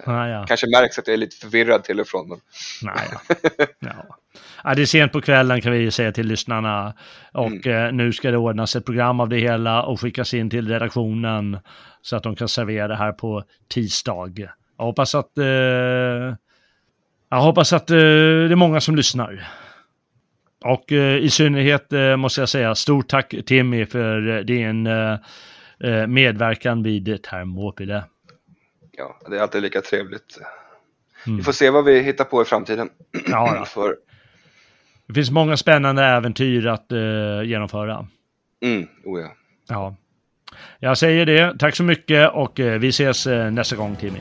Ah, ja. Kanske märks att jag är lite förvirrad till och från. Men... Nej, ja. ja. ja. det är sent på kvällen kan vi säga till lyssnarna. Och mm. eh, nu ska det ordnas ett program av det hela och skickas in till redaktionen så att de kan servera det här på tisdag. Jag hoppas att, eh, jag hoppas att eh, det är många som lyssnar. Och eh, i synnerhet eh, måste jag säga stort tack Timmy för din eh, eh, medverkan vid Termopyle. Ja, det är alltid lika trevligt. Mm. Vi får se vad vi hittar på i framtiden. Ja, för... Det finns många spännande äventyr att genomföra. Mm, oh ja. ja. Jag säger det. Tack så mycket och vi ses nästa gång Timmy.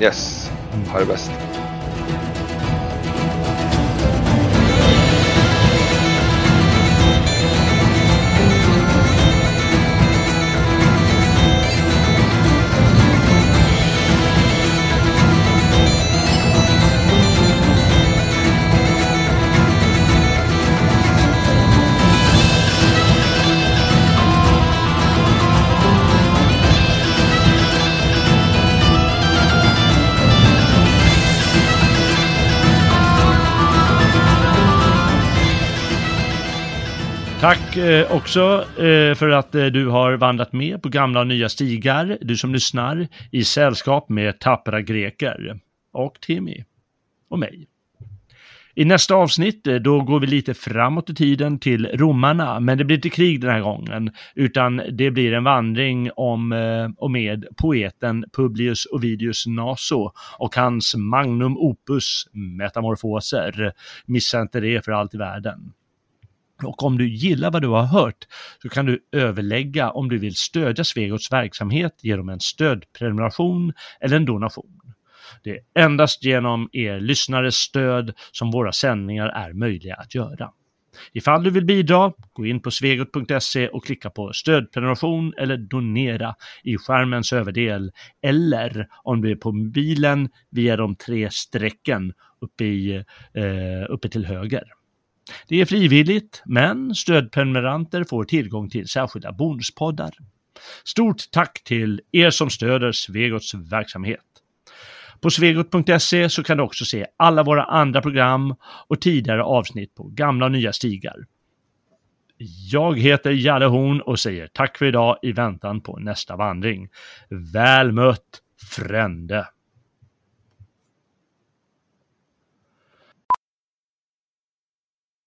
Yes, ha det bäst. Tack eh, också eh, för att eh, du har vandrat med på gamla och nya stigar, du som lyssnar, i sällskap med tappra greker. Och Timmy. Och mig. I nästa avsnitt eh, då går vi lite framåt i tiden till romarna, men det blir inte krig den här gången, utan det blir en vandring om eh, och med poeten Publius Ovidius Naso och hans magnum opus Metamorfoser. Missa inte det för allt i världen. Och om du gillar vad du har hört så kan du överlägga om du vill stödja Svegots verksamhet genom en stödprenumeration eller en donation. Det är endast genom er lyssnares stöd som våra sändningar är möjliga att göra. Ifall du vill bidra, gå in på svegot.se och klicka på stödprenumeration eller donera i skärmens överdel eller om du är på mobilen via de tre strecken uppe, i, eh, uppe till höger. Det är frivilligt, men stödprenumeranter får tillgång till särskilda bonuspoddar. Stort tack till er som stöder Svegots verksamhet. På svegot.se så kan du också se alla våra andra program och tidigare avsnitt på gamla och nya stigar. Jag heter Jalle Horn och säger tack för idag i väntan på nästa vandring. Väl mött, frände!